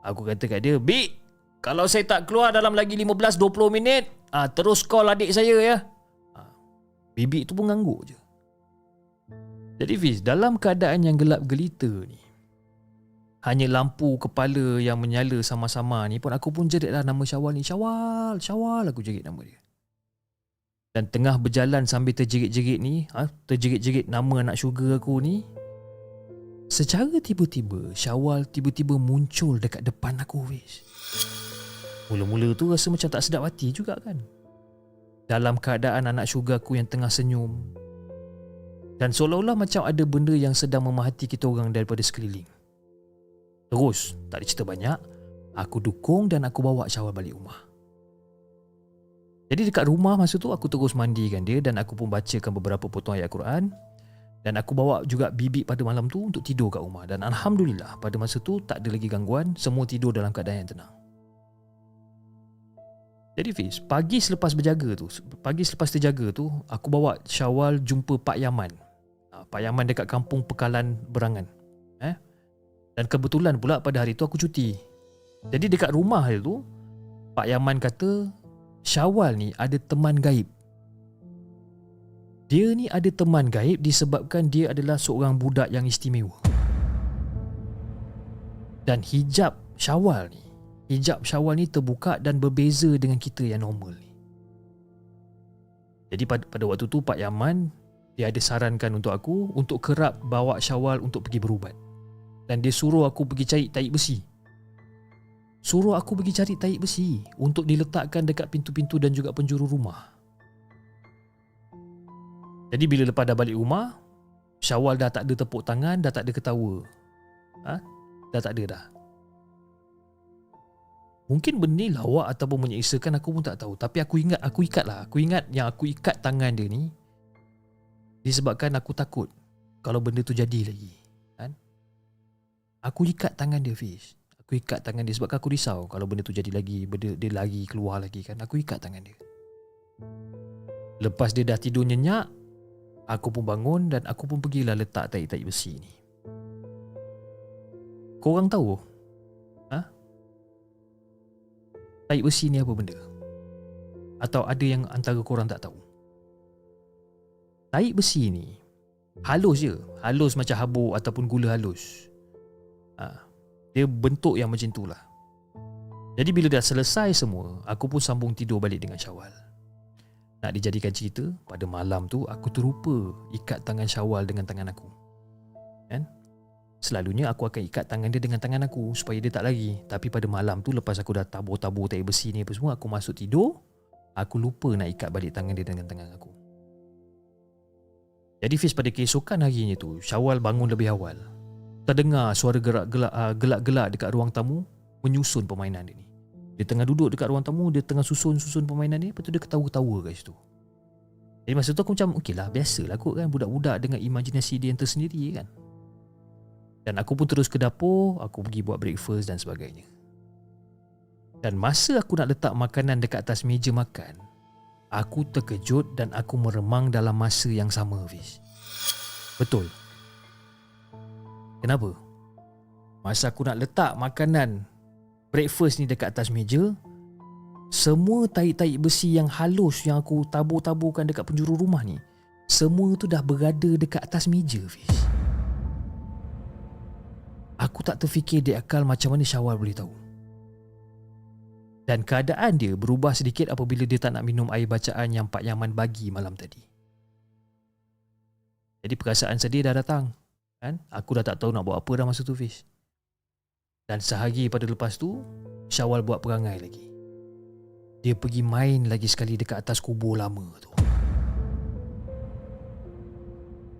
Aku kata kat dia, Bik, kalau saya tak keluar dalam lagi 15-20 minit, ah, terus call adik saya ya. Ah, bibik tu pun ngangguk je. Jadi Fiz, dalam keadaan yang gelap gelita ni, hanya lampu kepala yang menyala sama-sama ni pun aku pun jeritlah nama Syawal ni. Syawal, Syawal aku jerit nama dia. Dan tengah berjalan sambil terjerit-jerit ni, ha, terjerit-jerit nama anak syurga aku ni, secara tiba-tiba Syawal tiba-tiba muncul dekat depan aku, Fiz. Mula-mula tu rasa macam tak sedap hati juga kan. Dalam keadaan anak syurga aku yang tengah senyum. Dan seolah-olah macam ada benda yang sedang memahati kita orang daripada sekeliling. Terus, tak ada cerita banyak, aku dukung dan aku bawa Syawal balik rumah. Jadi dekat rumah masa tu aku terus mandikan dia dan aku pun bacakan beberapa potong ayat Quran dan aku bawa juga bibik pada malam tu untuk tidur kat rumah dan Alhamdulillah pada masa tu tak ada lagi gangguan, semua tidur dalam keadaan yang tenang. Jadi Fiz, pagi selepas berjaga tu, pagi selepas terjaga tu, aku bawa Syawal jumpa Pak Yaman. Ah, Pak Yaman dekat kampung Pekalan Berangan. Eh? Dan kebetulan pula pada hari tu aku cuti. Jadi dekat rumah dia tu, Pak Yaman kata Syawal ni ada teman gaib. Dia ni ada teman gaib disebabkan dia adalah seorang budak yang istimewa. Dan hijab Syawal ni, hijab Syawal ni terbuka dan berbeza dengan kita yang normal ni. Jadi pada, pada waktu tu Pak Yaman dia ada sarankan untuk aku untuk kerap bawa Syawal untuk pergi berubat. Dan dia suruh aku pergi cari taik besi Suruh aku pergi cari taik besi untuk diletakkan dekat pintu-pintu dan juga penjuru rumah. Jadi bila lepas dah balik rumah, Syawal dah tak ada tepuk tangan, dah tak ada ketawa. Ha? Dah tak ada dah. Mungkin benda ni lawak ataupun menyeksakan aku pun tak tahu. Tapi aku ingat, aku ikat lah. Aku ingat yang aku ikat tangan dia ni disebabkan aku takut kalau benda tu jadi lagi. Aku ikat tangan dia, Fish. Aku ikat tangan dia sebab aku risau kalau benda tu jadi lagi benda dia lagi keluar lagi kan. Aku ikat tangan dia. Lepas dia dah tidur nyenyak aku pun bangun dan aku pun pergilah letak taik-taik besi ni. Korang tahu? Ha? Taik besi ni apa benda? Atau ada yang antara korang tak tahu? Taik besi ni halus je. Halus macam habuk ataupun gula halus ha dia bentuk yang macam itulah. Jadi bila dah selesai semua, aku pun sambung tidur balik dengan Syawal. Nak dijadikan cerita, pada malam tu aku terlupa ikat tangan Syawal dengan tangan aku. Kan? Selalunya aku akan ikat tangan dia dengan tangan aku supaya dia tak lari. Tapi pada malam tu lepas aku dah tabur-tabur tai besi ni apa semua, aku masuk tidur, aku lupa nak ikat balik tangan dia dengan tangan aku. Jadi Fiz pada keesokan harinya tu, Syawal bangun lebih awal terdengar suara gerak-gelak uh, gelak-gelak dekat ruang tamu menyusun permainan dia ni. Dia tengah duduk dekat ruang tamu, dia tengah susun-susun permainan dia, lepas tu dia ketawa-ketawa kat situ. Jadi masa tu aku macam, okey lah, biasalah kot kan budak-budak dengan imajinasi dia yang tersendiri kan. Dan aku pun terus ke dapur, aku pergi buat breakfast dan sebagainya. Dan masa aku nak letak makanan dekat atas meja makan, aku terkejut dan aku meremang dalam masa yang sama, Fiz. Betul. Kenapa? Masa aku nak letak makanan breakfast ni dekat atas meja, semua taik-taik besi yang halus yang aku tabur-taburkan dekat penjuru rumah ni, semua tu dah berada dekat atas meja, Fiz. Aku tak terfikir di akal macam mana Syawal boleh tahu. Dan keadaan dia berubah sedikit apabila dia tak nak minum air bacaan yang Pak Yaman bagi malam tadi. Jadi perasaan sedih dah datang. Kan? Aku dah tak tahu nak buat apa dah masa tu Fiz. Dan sehari pada lepas tu, Syawal buat perangai lagi. Dia pergi main lagi sekali dekat atas kubur lama tu.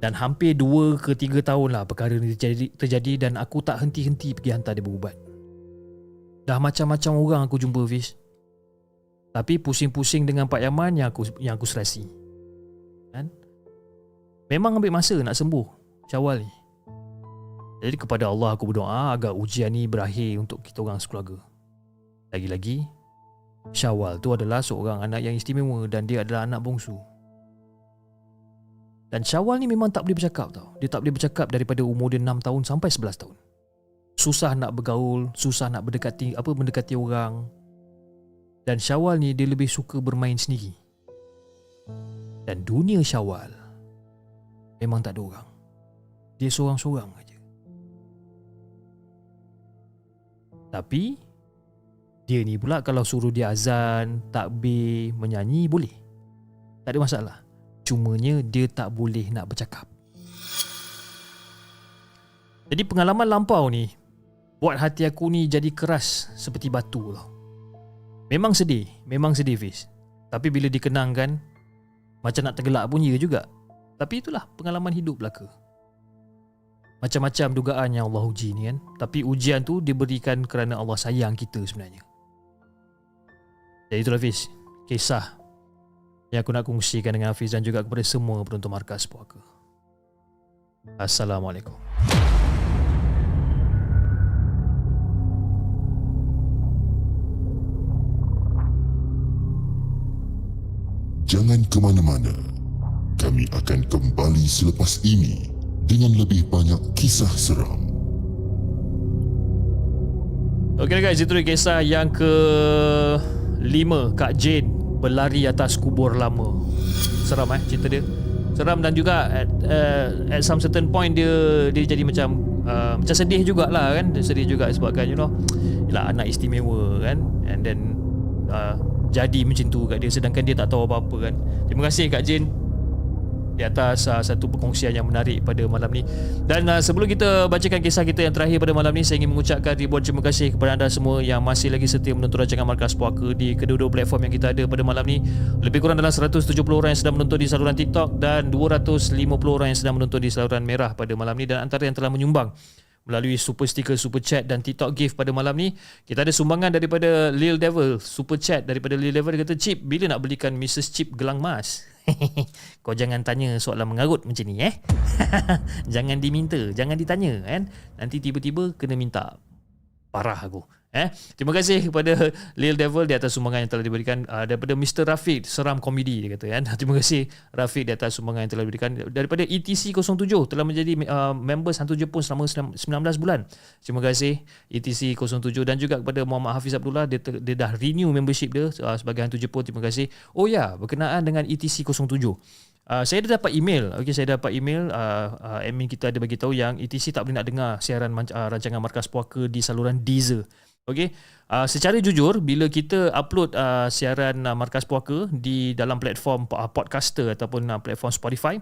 Dan hampir dua ke tiga tahun lah perkara ni terjadi, terjadi dan aku tak henti-henti pergi hantar dia berubat. Dah macam-macam orang aku jumpa Fiz. Tapi pusing-pusing dengan Pak Yaman yang aku yang aku serasi. Kan? Memang ambil masa nak sembuh Syawal ni. Jadi kepada Allah aku berdoa agar ujian ni berakhir untuk kita orang sekeluarga. Lagi-lagi, Syawal tu adalah seorang anak yang istimewa dan dia adalah anak bongsu. Dan Syawal ni memang tak boleh bercakap tau. Dia tak boleh bercakap daripada umur dia 6 tahun sampai 11 tahun. Susah nak bergaul, susah nak mendekati apa mendekati orang. Dan Syawal ni dia lebih suka bermain sendiri. Dan dunia Syawal memang tak ada orang. Dia seorang-seorang Tapi dia ni pula kalau suruh dia azan, takbir, menyanyi boleh. Tak ada masalah. Cumanya dia tak boleh nak bercakap. Jadi pengalaman lampau ni buat hati aku ni jadi keras seperti batu tau. Memang sedih, memang sedih Fiz. Tapi bila dikenangkan macam nak tergelak pun ya juga. Tapi itulah pengalaman hidup belaka. Macam-macam dugaan yang Allah uji ni kan. Tapi ujian tu diberikan kerana Allah sayang kita sebenarnya. Jadi itulah Fiz, kisah yang aku nak kongsikan dengan Hafiz dan juga kepada semua penonton markas puaka. Assalamualaikum.
Jangan ke mana-mana. Kami akan kembali selepas ini dengan lebih banyak kisah seram.
Okay guys, itu dia kisah yang ke lima Kak Jane berlari atas kubur lama. Seram eh cerita dia. Seram dan juga at, uh, at some certain point dia dia jadi macam uh, macam sedih jugalah kan. Dia sedih juga sebabkan you know ialah anak istimewa kan and then uh, jadi macam tu kat dia sedangkan dia tak tahu apa-apa kan. Terima kasih Kak Jane di atas uh, satu perkongsian yang menarik pada malam ni. Dan uh, sebelum kita bacakan kisah kita yang terakhir pada malam ni, saya ingin mengucapkan ribuan terima kasih kepada anda semua yang masih lagi setia menonton rancangan Markas Puaka di kedua-dua platform yang kita ada pada malam ni. Lebih kurang dalam 170 orang yang sedang menonton di saluran TikTok dan 250 orang yang sedang menonton di saluran Merah pada malam ni dan antara yang telah menyumbang melalui super sticker, super chat dan TikTok gift pada malam ni. Kita ada sumbangan daripada Lil Devil, super chat daripada Lil Devil dia kata, "Chip, bila nak belikan Mrs. Chip gelang mas?" [laughs] Kau jangan tanya soalan mengarut macam ni eh. [laughs] jangan diminta, jangan ditanya kan. Nanti tiba-tiba kena minta. Parah aku. Eh, terima kasih kepada Lil Devil di atas sumbangan yang telah diberikan uh, daripada Mr. Rafiq seram komedi dia kata kan. [laughs] Terima kasih Rafiq di atas sumbangan yang telah diberikan daripada E ETC 07 telah menjadi uh, member Hantu Jepun selama 19 bulan. Terima kasih E ETC 07 dan juga kepada Muhammad Hafiz Abdullah dia, ter- dia dah renew membership dia uh, sebagai Hantu Jepun. Terima kasih. Oh ya, berkenaan dengan E ETC 07. Uh, saya dah dapat email. Okey, saya dapat email uh, uh, admin kita ada bagi tahu yang ETC tak boleh nak dengar siaran uh, rancangan Markas Puaka di saluran Deezer. Okey. Uh, secara jujur bila kita upload uh, siaran uh, Markas Puaka di dalam platform uh, podcaster ataupun uh, platform Spotify,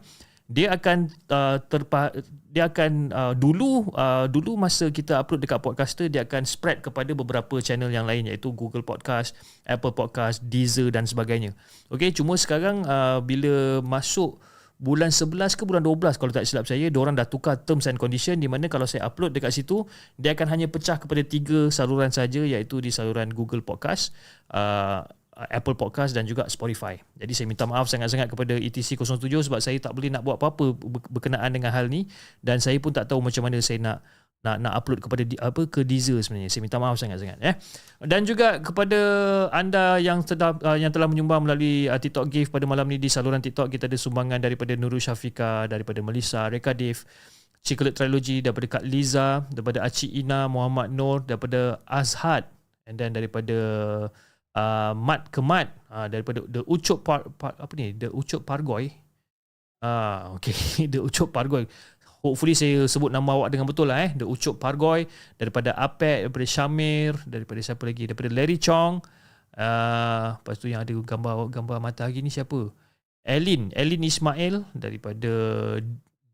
dia akan uh, terpa dia akan uh, dulu uh, dulu masa kita upload dekat podcaster dia akan spread kepada beberapa channel yang lain iaitu Google Podcast, Apple Podcast, Deezer dan sebagainya. Okey, cuma sekarang uh, bila masuk bulan 11 ke bulan 12 kalau tak silap saya diorang dah tukar terms and condition di mana kalau saya upload dekat situ dia akan hanya pecah kepada tiga saluran saja iaitu di saluran Google Podcast uh, Apple Podcast dan juga Spotify. Jadi saya minta maaf sangat-sangat kepada ETC 07 sebab saya tak boleh nak buat apa-apa berkenaan dengan hal ni dan saya pun tak tahu macam mana saya nak nak nak upload kepada di, apa ke Deezer sebenarnya. Saya minta maaf sangat-sangat eh. Dan juga kepada anda yang telah uh, yang telah menyumbang melalui uh, TikTok gift pada malam ni di saluran TikTok kita ada sumbangan daripada Nurul Syafika, daripada Melissa, Reka Dev, Chocolate Trilogy, daripada Kak Liza, daripada Aci Ina, Muhammad Nur, daripada Azhad and then daripada uh, Mat Kemat uh, daripada The Ucup Par, Par, apa ni? The Ucup Pargoy. Ah, okay. [laughs] The Ucup Pargoy. Hopefully saya sebut nama awak dengan betul lah eh. The Ucup Pargoy daripada Apek, daripada Shamir, daripada siapa lagi? Daripada Larry Chong. Uh, lepas tu yang ada gambar gambar matahari ni siapa? Elin, Elin Ismail daripada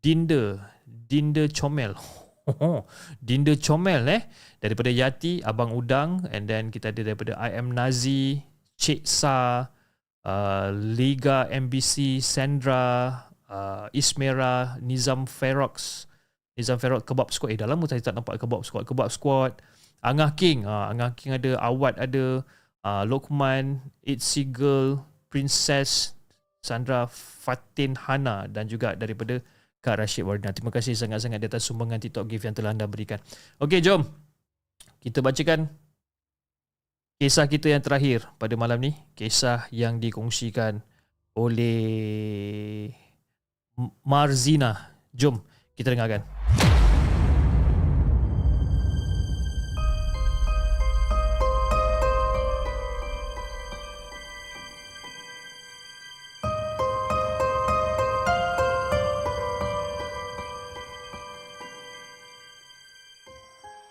Dinda, Dinda Comel. [laughs] Dinda Comel eh daripada Yati, Abang Udang and then kita ada daripada I am Nazi, Cik Sa, uh, Liga MBC, Sandra, uh, Ismera, Nizam Ferox, Nizam Ferox Kebab Squad. Eh, dah lama saya tak nampak Kebab Squad. Kebab Squad, Angah King. Uh, Angah King ada, Awad ada, uh, Lokman, Itzy Girl, Princess, Sandra Fatin Hana dan juga daripada Kak Rashid Wardina. Terima kasih sangat-sangat di atas sumbangan TikTok gift yang telah anda berikan. Okey, jom. Kita bacakan kisah kita yang terakhir pada malam ni. Kisah yang dikongsikan oleh Marzina. Jom kita dengarkan.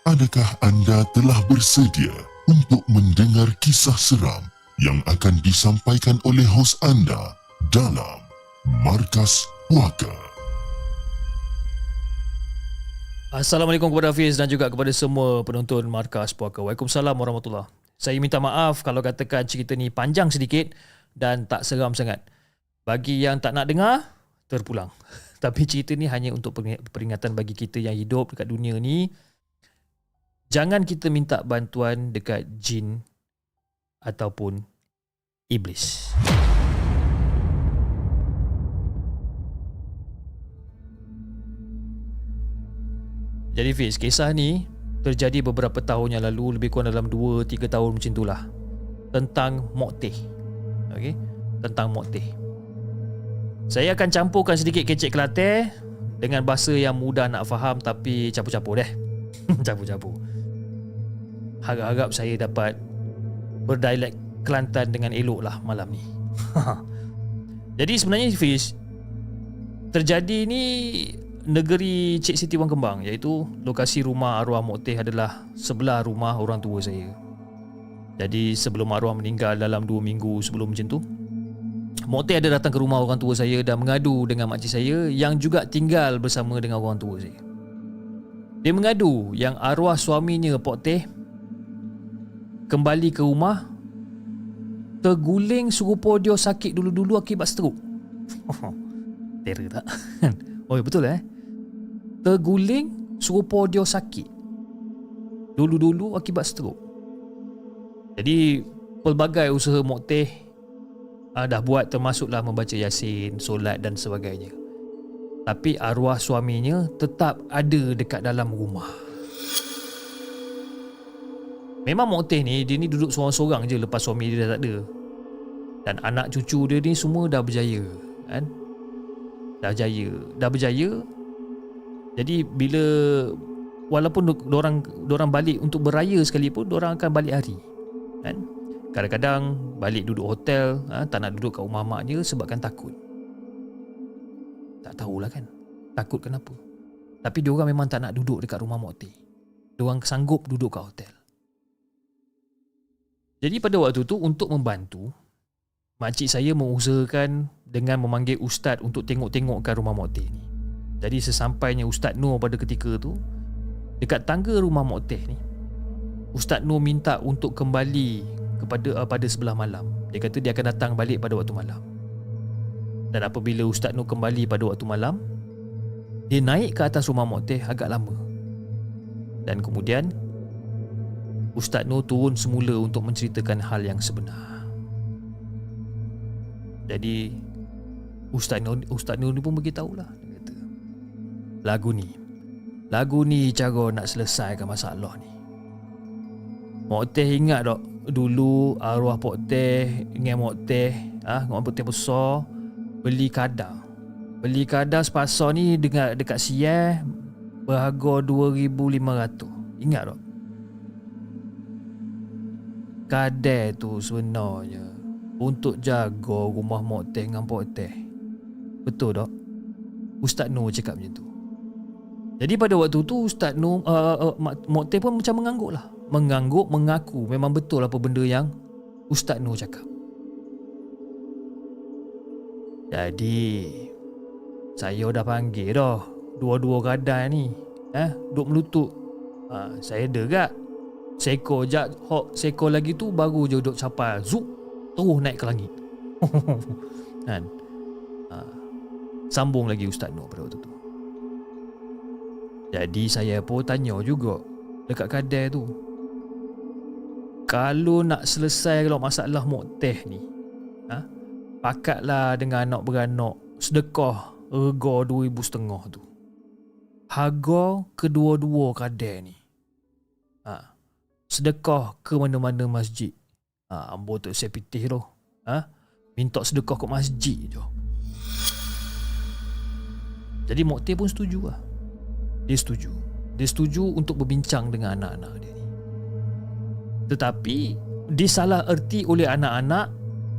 Adakah anda telah bersedia untuk mendengar kisah seram yang akan disampaikan oleh hos anda dalam Markas Puaka?
Assalamualaikum kepada Hafiz dan juga kepada semua penonton Markas Puaka. Waalaikumsalam warahmatullahi Saya minta maaf kalau katakan cerita ni panjang sedikit dan tak seram sangat. Bagi yang tak nak dengar, terpulang. [laughs] Tapi cerita ni hanya untuk peringatan bagi kita yang hidup dekat dunia ni. Jangan kita minta bantuan dekat jin ataupun iblis. Jadi Fiz, kisah ni terjadi beberapa tahun yang lalu Lebih kurang dalam 2-3 tahun macam itulah Tentang Mokteh okay? Tentang Mokteh Saya akan campurkan sedikit kecek Kelantan Dengan bahasa yang mudah nak faham Tapi capur-capur deh. [laughs] Capur-capur Harap-harap saya dapat Berdialek Kelantan dengan elok lah malam ni. [laughs] Jadi sebenarnya Fiz Terjadi ni negeri Cik Siti Wang Kembang iaitu lokasi rumah arwah Mokteh adalah sebelah rumah orang tua saya. Jadi sebelum arwah meninggal dalam 2 minggu sebelum macam tu, Mokteh ada datang ke rumah orang tua saya dan mengadu dengan makcik saya yang juga tinggal bersama dengan orang tua saya. Dia mengadu yang arwah suaminya Pok Teh kembali ke rumah terguling serupa dia sakit dulu-dulu akibat stroke. [laughs] Terror tak? [laughs] oh betul eh? Terguling serupa dia sakit. Dulu-dulu akibat stroke. Jadi pelbagai usaha Mokteh uh, dah buat termasuklah membaca Yasin, solat dan sebagainya. Tapi arwah suaminya tetap ada dekat dalam rumah. Memang Mokteh ni dia ni duduk seorang-seorang je lepas suami dia dah tak ada. Dan anak cucu dia ni semua dah berjaya, kan? Dah berjaya, dah berjaya jadi bila walaupun orang orang balik untuk beraya sekalipun orang akan balik hari. Kan? Kadang-kadang balik duduk hotel, ha, tak nak duduk kat rumah mak dia sebabkan takut. Tak tahulah kan. Takut kenapa. Tapi dia orang memang tak nak duduk dekat rumah mak ti. Dia orang sanggup duduk kat hotel. Jadi pada waktu tu untuk membantu makcik saya mengusahakan dengan memanggil ustaz untuk tengok-tengokkan rumah mak ni. Jadi sesampainya Ustaz Nur pada ketika tu Dekat tangga rumah Mokteh ni Ustaz Nur minta untuk kembali kepada uh, pada sebelah malam. Dia kata dia akan datang balik pada waktu malam. Dan apabila Ustaz Nur kembali pada waktu malam Dia naik ke atas rumah Mokteh agak lama. Dan kemudian Ustaz Nur turun semula untuk menceritakan hal yang sebenar. Jadi Ustaz Nur, Ustaz Nur ni pun beritahulah lagu ni. Lagu ni cara nak selesaikan masalah ni. Mok Teh ingat tak dulu arwah Pok Teh dengan Mok Teh ah ha, Mok Teh besar beli kadar. Beli kadar sepasar ni dekat dekat Sieh berharga 2500. Ingat tak? Kadar tu sebenarnya untuk jaga rumah Mok Teh dengan Pok Teh. Betul tak? Ustaz Nur cakap macam tu. Jadi pada waktu tu Ustaz Nur uh, uh, Mokte pun macam mengangguk lah. Mengangguk mengaku Memang betul apa benda yang Ustaz Nur cakap. Jadi Saya dah panggil dah. Dua-dua gadai ni Eh, duk melutut ha, Saya dekat Seko jat hok seko lagi tu baru je duk capai Zup Terus naik ke langit. [laughs] Kan? Ha. Sambung lagi Ustaz Nur pada waktu tu jadi saya pun tanya juga dekat kedai tu. Kalau nak selesai kalau masalah mokteh ni, ha? pakatlah dengan anak beranak sedekah rega dua ibu setengah tu. Harga kedua-dua kedai ni. Ha? Sedekah ke mana-mana masjid. Ha, ambo tu saya pitih tu. Ha? Minta sedekah ke masjid je. Jadi Mok Teh pun setuju lah. Dia setuju. Dia setuju untuk berbincang dengan anak-anak dia ni. Tetapi disalah erti oleh anak-anak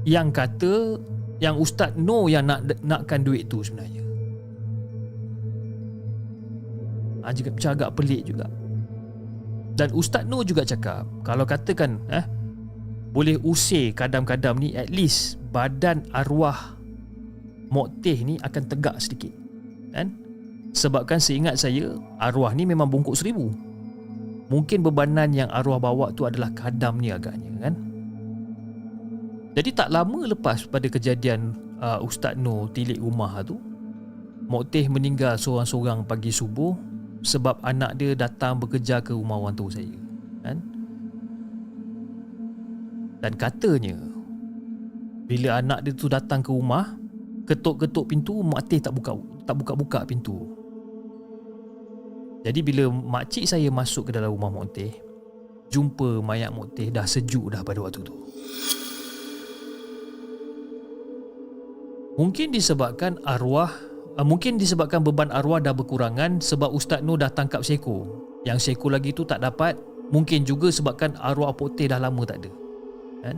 yang kata yang Ustaz No yang nak nakkan duit tu sebenarnya. Ha, juga, macam agak pelik juga. Dan Ustaz No juga cakap, kalau katakan eh, boleh usir kadam-kadam ni, at least badan arwah Mok Teh ni akan tegak sedikit. Kan? Sebabkan seingat saya, arwah ni memang bungkuk seribu. Mungkin bebanan yang arwah bawa tu adalah kadam ni agaknya kan. Jadi tak lama lepas pada kejadian uh, Ustaz No tilik rumah tu, Mok Teh meninggal seorang-seorang pagi subuh sebab anak dia datang bekerja ke rumah orang tua saya. Kan? Dan katanya bila anak dia tu datang ke rumah, ketuk-ketuk pintu, mak teh tak buka tak buka-buka pintu. Jadi bila mak cik saya masuk ke dalam rumah mak teh, jumpa mayat mak teh dah sejuk dah pada waktu tu. Mungkin disebabkan arwah uh, mungkin disebabkan beban arwah dah berkurangan sebab Ustaz Nur dah tangkap seko. Yang seko lagi tu tak dapat, mungkin juga sebabkan arwah poteh dah lama tak ada. Kan?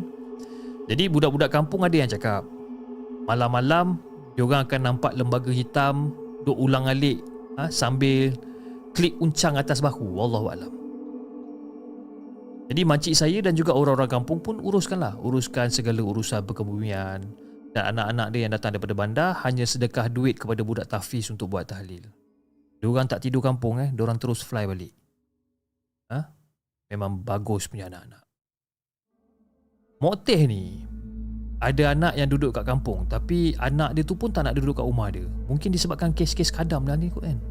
Jadi budak-budak kampung ada yang cakap malam-malam diorang akan nampak lembaga hitam duk ulang alik ha, sambil klik uncang atas bahu. Wallahu alam. Jadi makcik saya dan juga orang-orang kampung pun uruskanlah, uruskan segala urusan perkebumian, dan anak-anak dia yang datang daripada bandar hanya sedekah duit kepada budak tahfiz untuk buat tahlil. Diorang tak tidur kampung eh, diorang terus fly balik. Ha? Memang bagus punya anak-anak. Mokteh ni ada anak yang duduk kat kampung tapi anak dia tu pun tak nak duduk kat rumah dia. Mungkin disebabkan kes-kes kadam lah ni kot kan.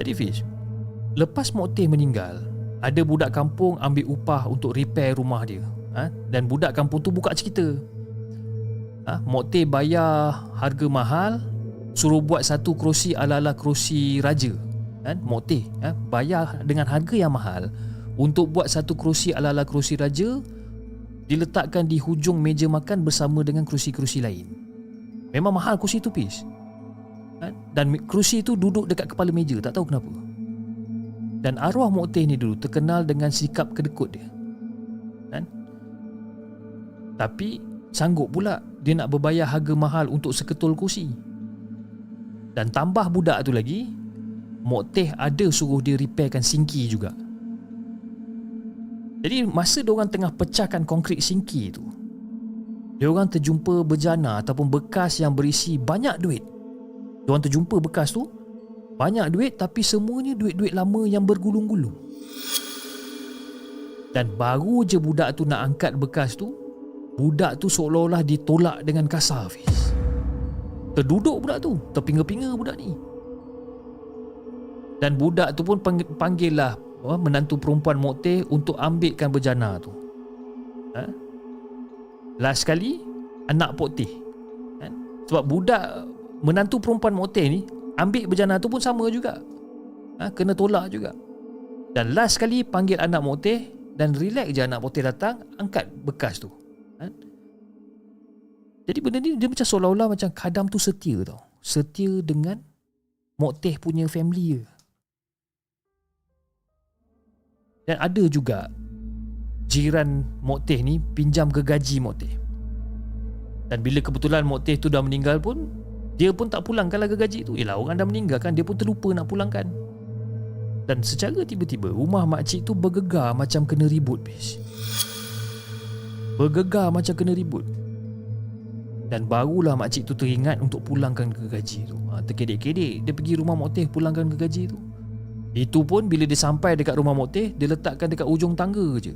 Jadi Fiz, lepas Mokteh meninggal, ada budak kampung ambil upah untuk repair rumah dia ha? Dan budak kampung tu buka cerita ha? Mok Teh bayar harga mahal Suruh buat satu kerusi ala-ala kerusi raja kan? Mok Teh ha? bayar dengan harga yang mahal Untuk buat satu kerusi ala-ala kerusi raja Diletakkan di hujung meja makan bersama dengan kerusi-kerusi lain Memang mahal kerusi tu ha? Dan kerusi tu duduk dekat kepala meja Tak tahu kenapa dan arwah Mok Teh ni dulu terkenal dengan sikap kedekut dia. Kan? Tapi sanggup pula dia nak berbayar harga mahal untuk seketul kursi. Dan tambah budak tu lagi, Mok Teh ada suruh dia repairkan singki juga. Jadi masa dia orang tengah pecahkan konkrit singki tu, dia orang terjumpa bejana ataupun bekas yang berisi banyak duit. Dia orang terjumpa bekas tu banyak duit tapi semuanya duit-duit lama yang bergulung-gulung. Dan baru je budak tu nak angkat bekas tu, Budak tu seolah-olah ditolak dengan kasar Hafiz Terduduk budak tu Terpinga-pinga budak ni Dan budak tu pun panggil lah Menantu perempuan Mokte Untuk ambilkan berjana tu ha? Last sekali Anak Pokte ha? Sebab budak Menantu perempuan Mokte ni Ambil berjana tu pun sama juga ha? Kena tolak juga Dan last sekali panggil anak Mokte Dan relax je anak Mokte datang Angkat bekas tu Kan? Jadi benda ni dia macam seolah-olah macam Kadam tu setia tau. Setia dengan Mokteh punya family dia. Dan ada juga jiran Mokteh ni pinjam gaji Mokteh. Dan bila kebetulan Mokteh tu dah meninggal pun dia pun tak pulangkan lah gaji tu. Yalah orang dah meninggal kan dia pun terlupa nak pulangkan. Dan secara tiba-tiba rumah makcik tu bergegar macam kena ribut bis. Bergegar macam kena ribut Dan barulah makcik tu teringat untuk pulangkan gaji tu ha, Terkedek-kedek dia pergi rumah Mokteh pulangkan gaji tu Itu pun bila dia sampai dekat rumah Mokteh Dia letakkan dekat ujung tangga je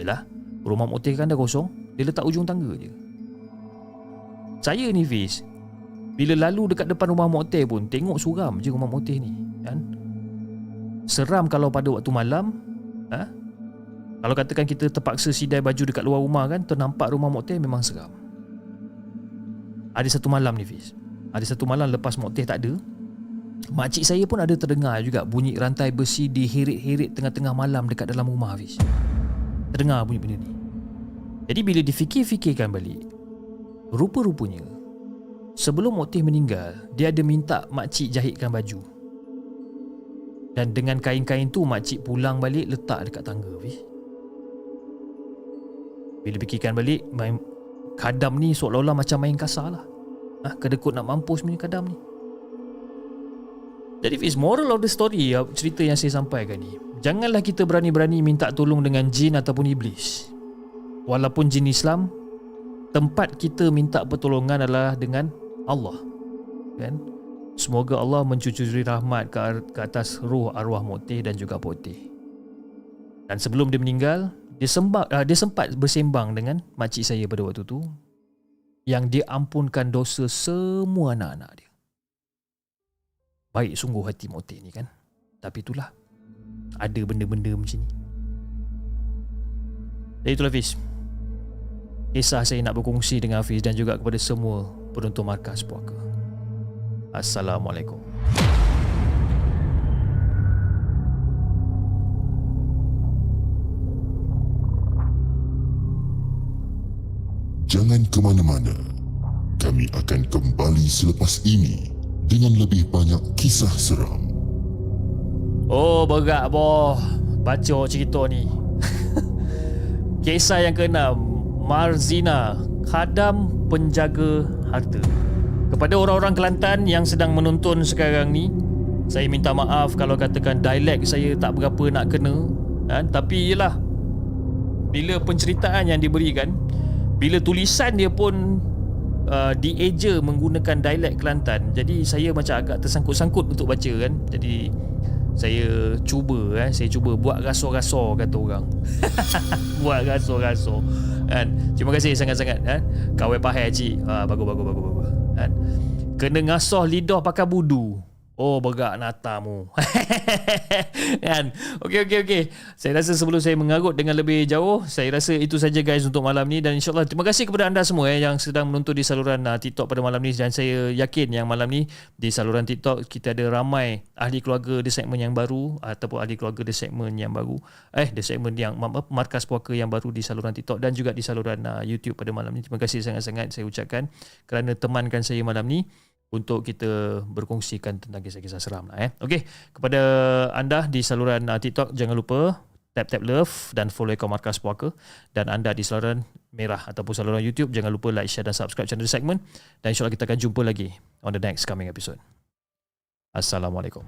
Yalah rumah Mokteh kan dah kosong Dia letak ujung tangga je Saya ni Fiz Bila lalu dekat depan rumah Mokteh pun Tengok suram je rumah Mokteh ni kan? Seram kalau pada waktu malam ha? Kalau katakan kita terpaksa sidai baju dekat luar rumah kan Ternampak rumah Mokteh memang seram Ada satu malam ni Fiz Ada satu malam lepas Mokteh tak ada Makcik saya pun ada terdengar juga Bunyi rantai besi dihirit-hirit tengah-tengah malam dekat dalam rumah Fiz Terdengar bunyi benda ni Jadi bila difikir-fikirkan balik Rupa-rupanya sebelum Mokti meninggal, dia ada minta makcik jahitkan baju. Dan dengan kain-kain tu makcik pulang balik letak dekat tangga. Bila fikirkan balik, main kadam ni seolah-olah macam main kasar lah. Ah, kedekut nak mampus punya kadam ni. Jadi Fiz, moral of the story ya, cerita yang saya sampaikan ni. Janganlah kita berani-berani minta tolong dengan jin ataupun iblis. Walaupun jin Islam, tempat kita minta pertolongan adalah dengan Allah. Kan? Semoga Allah mencucuri rahmat ke, atas ruh arwah Motih dan juga Potih. Dan sebelum dia meninggal, dia sembah uh, dia sempat bersembang dengan makcik saya pada waktu tu yang dia ampunkan dosa semua anak-anak dia. Baik sungguh hati Motih ni kan. Tapi itulah ada benda-benda macam ni. Jadi itulah Fiz. Kisah saya nak berkongsi dengan Hafiz dan juga kepada semua penonton markas puaka. Assalamualaikum.
Jangan ke mana-mana. Kami akan kembali selepas ini dengan lebih banyak kisah seram.
Oh, berat boh. Baca cerita ni. [laughs] Kisah yang keenam, Marzina, khadam penjaga harta. Kepada orang-orang Kelantan yang sedang menonton sekarang ni, saya minta maaf kalau katakan dialek saya tak berapa nak kena. Ha? Tapi yelah, bila penceritaan yang diberikan, bila tulisan dia pun uh, dieja menggunakan dialek Kelantan, jadi saya macam agak tersangkut-sangkut untuk baca kan. Jadi saya cuba eh saya cuba buat rasor-rasor kata orang [laughs] buat rasor-rasor kan? Terima kasih sangat-sangat kan? Kawai pahai cik ha, bagus bagus bagus bagus. Kan? Kena ngasuh lidah pakai budu Oh begak natamu [laughs] Kan? Okay okay okay Saya rasa sebelum saya mengarut dengan lebih jauh Saya rasa itu saja guys untuk malam ni. Dan insyaAllah terima kasih kepada anda semua eh, Yang sedang menonton di saluran uh, TikTok pada malam ni. Dan saya yakin yang malam ni Di saluran TikTok Kita ada ramai ahli keluarga di segmen yang baru Ataupun ahli keluarga di segmen yang baru. Eh di segmen yang Markas Puaka yang baru di saluran TikTok Dan juga di saluran uh, YouTube pada malam ni. Terima kasih sangat-sangat saya ucapkan Kerana temankan saya malam ni untuk kita berkongsikan tentang kisah-kisah seram lah eh. Okey, kepada anda di saluran uh, TikTok jangan lupa tap tap love dan follow akaun Markas Puaka dan anda di saluran merah ataupun saluran YouTube jangan lupa like, share dan subscribe channel segmen dan insyaallah kita akan jumpa lagi on the next coming episode. Assalamualaikum.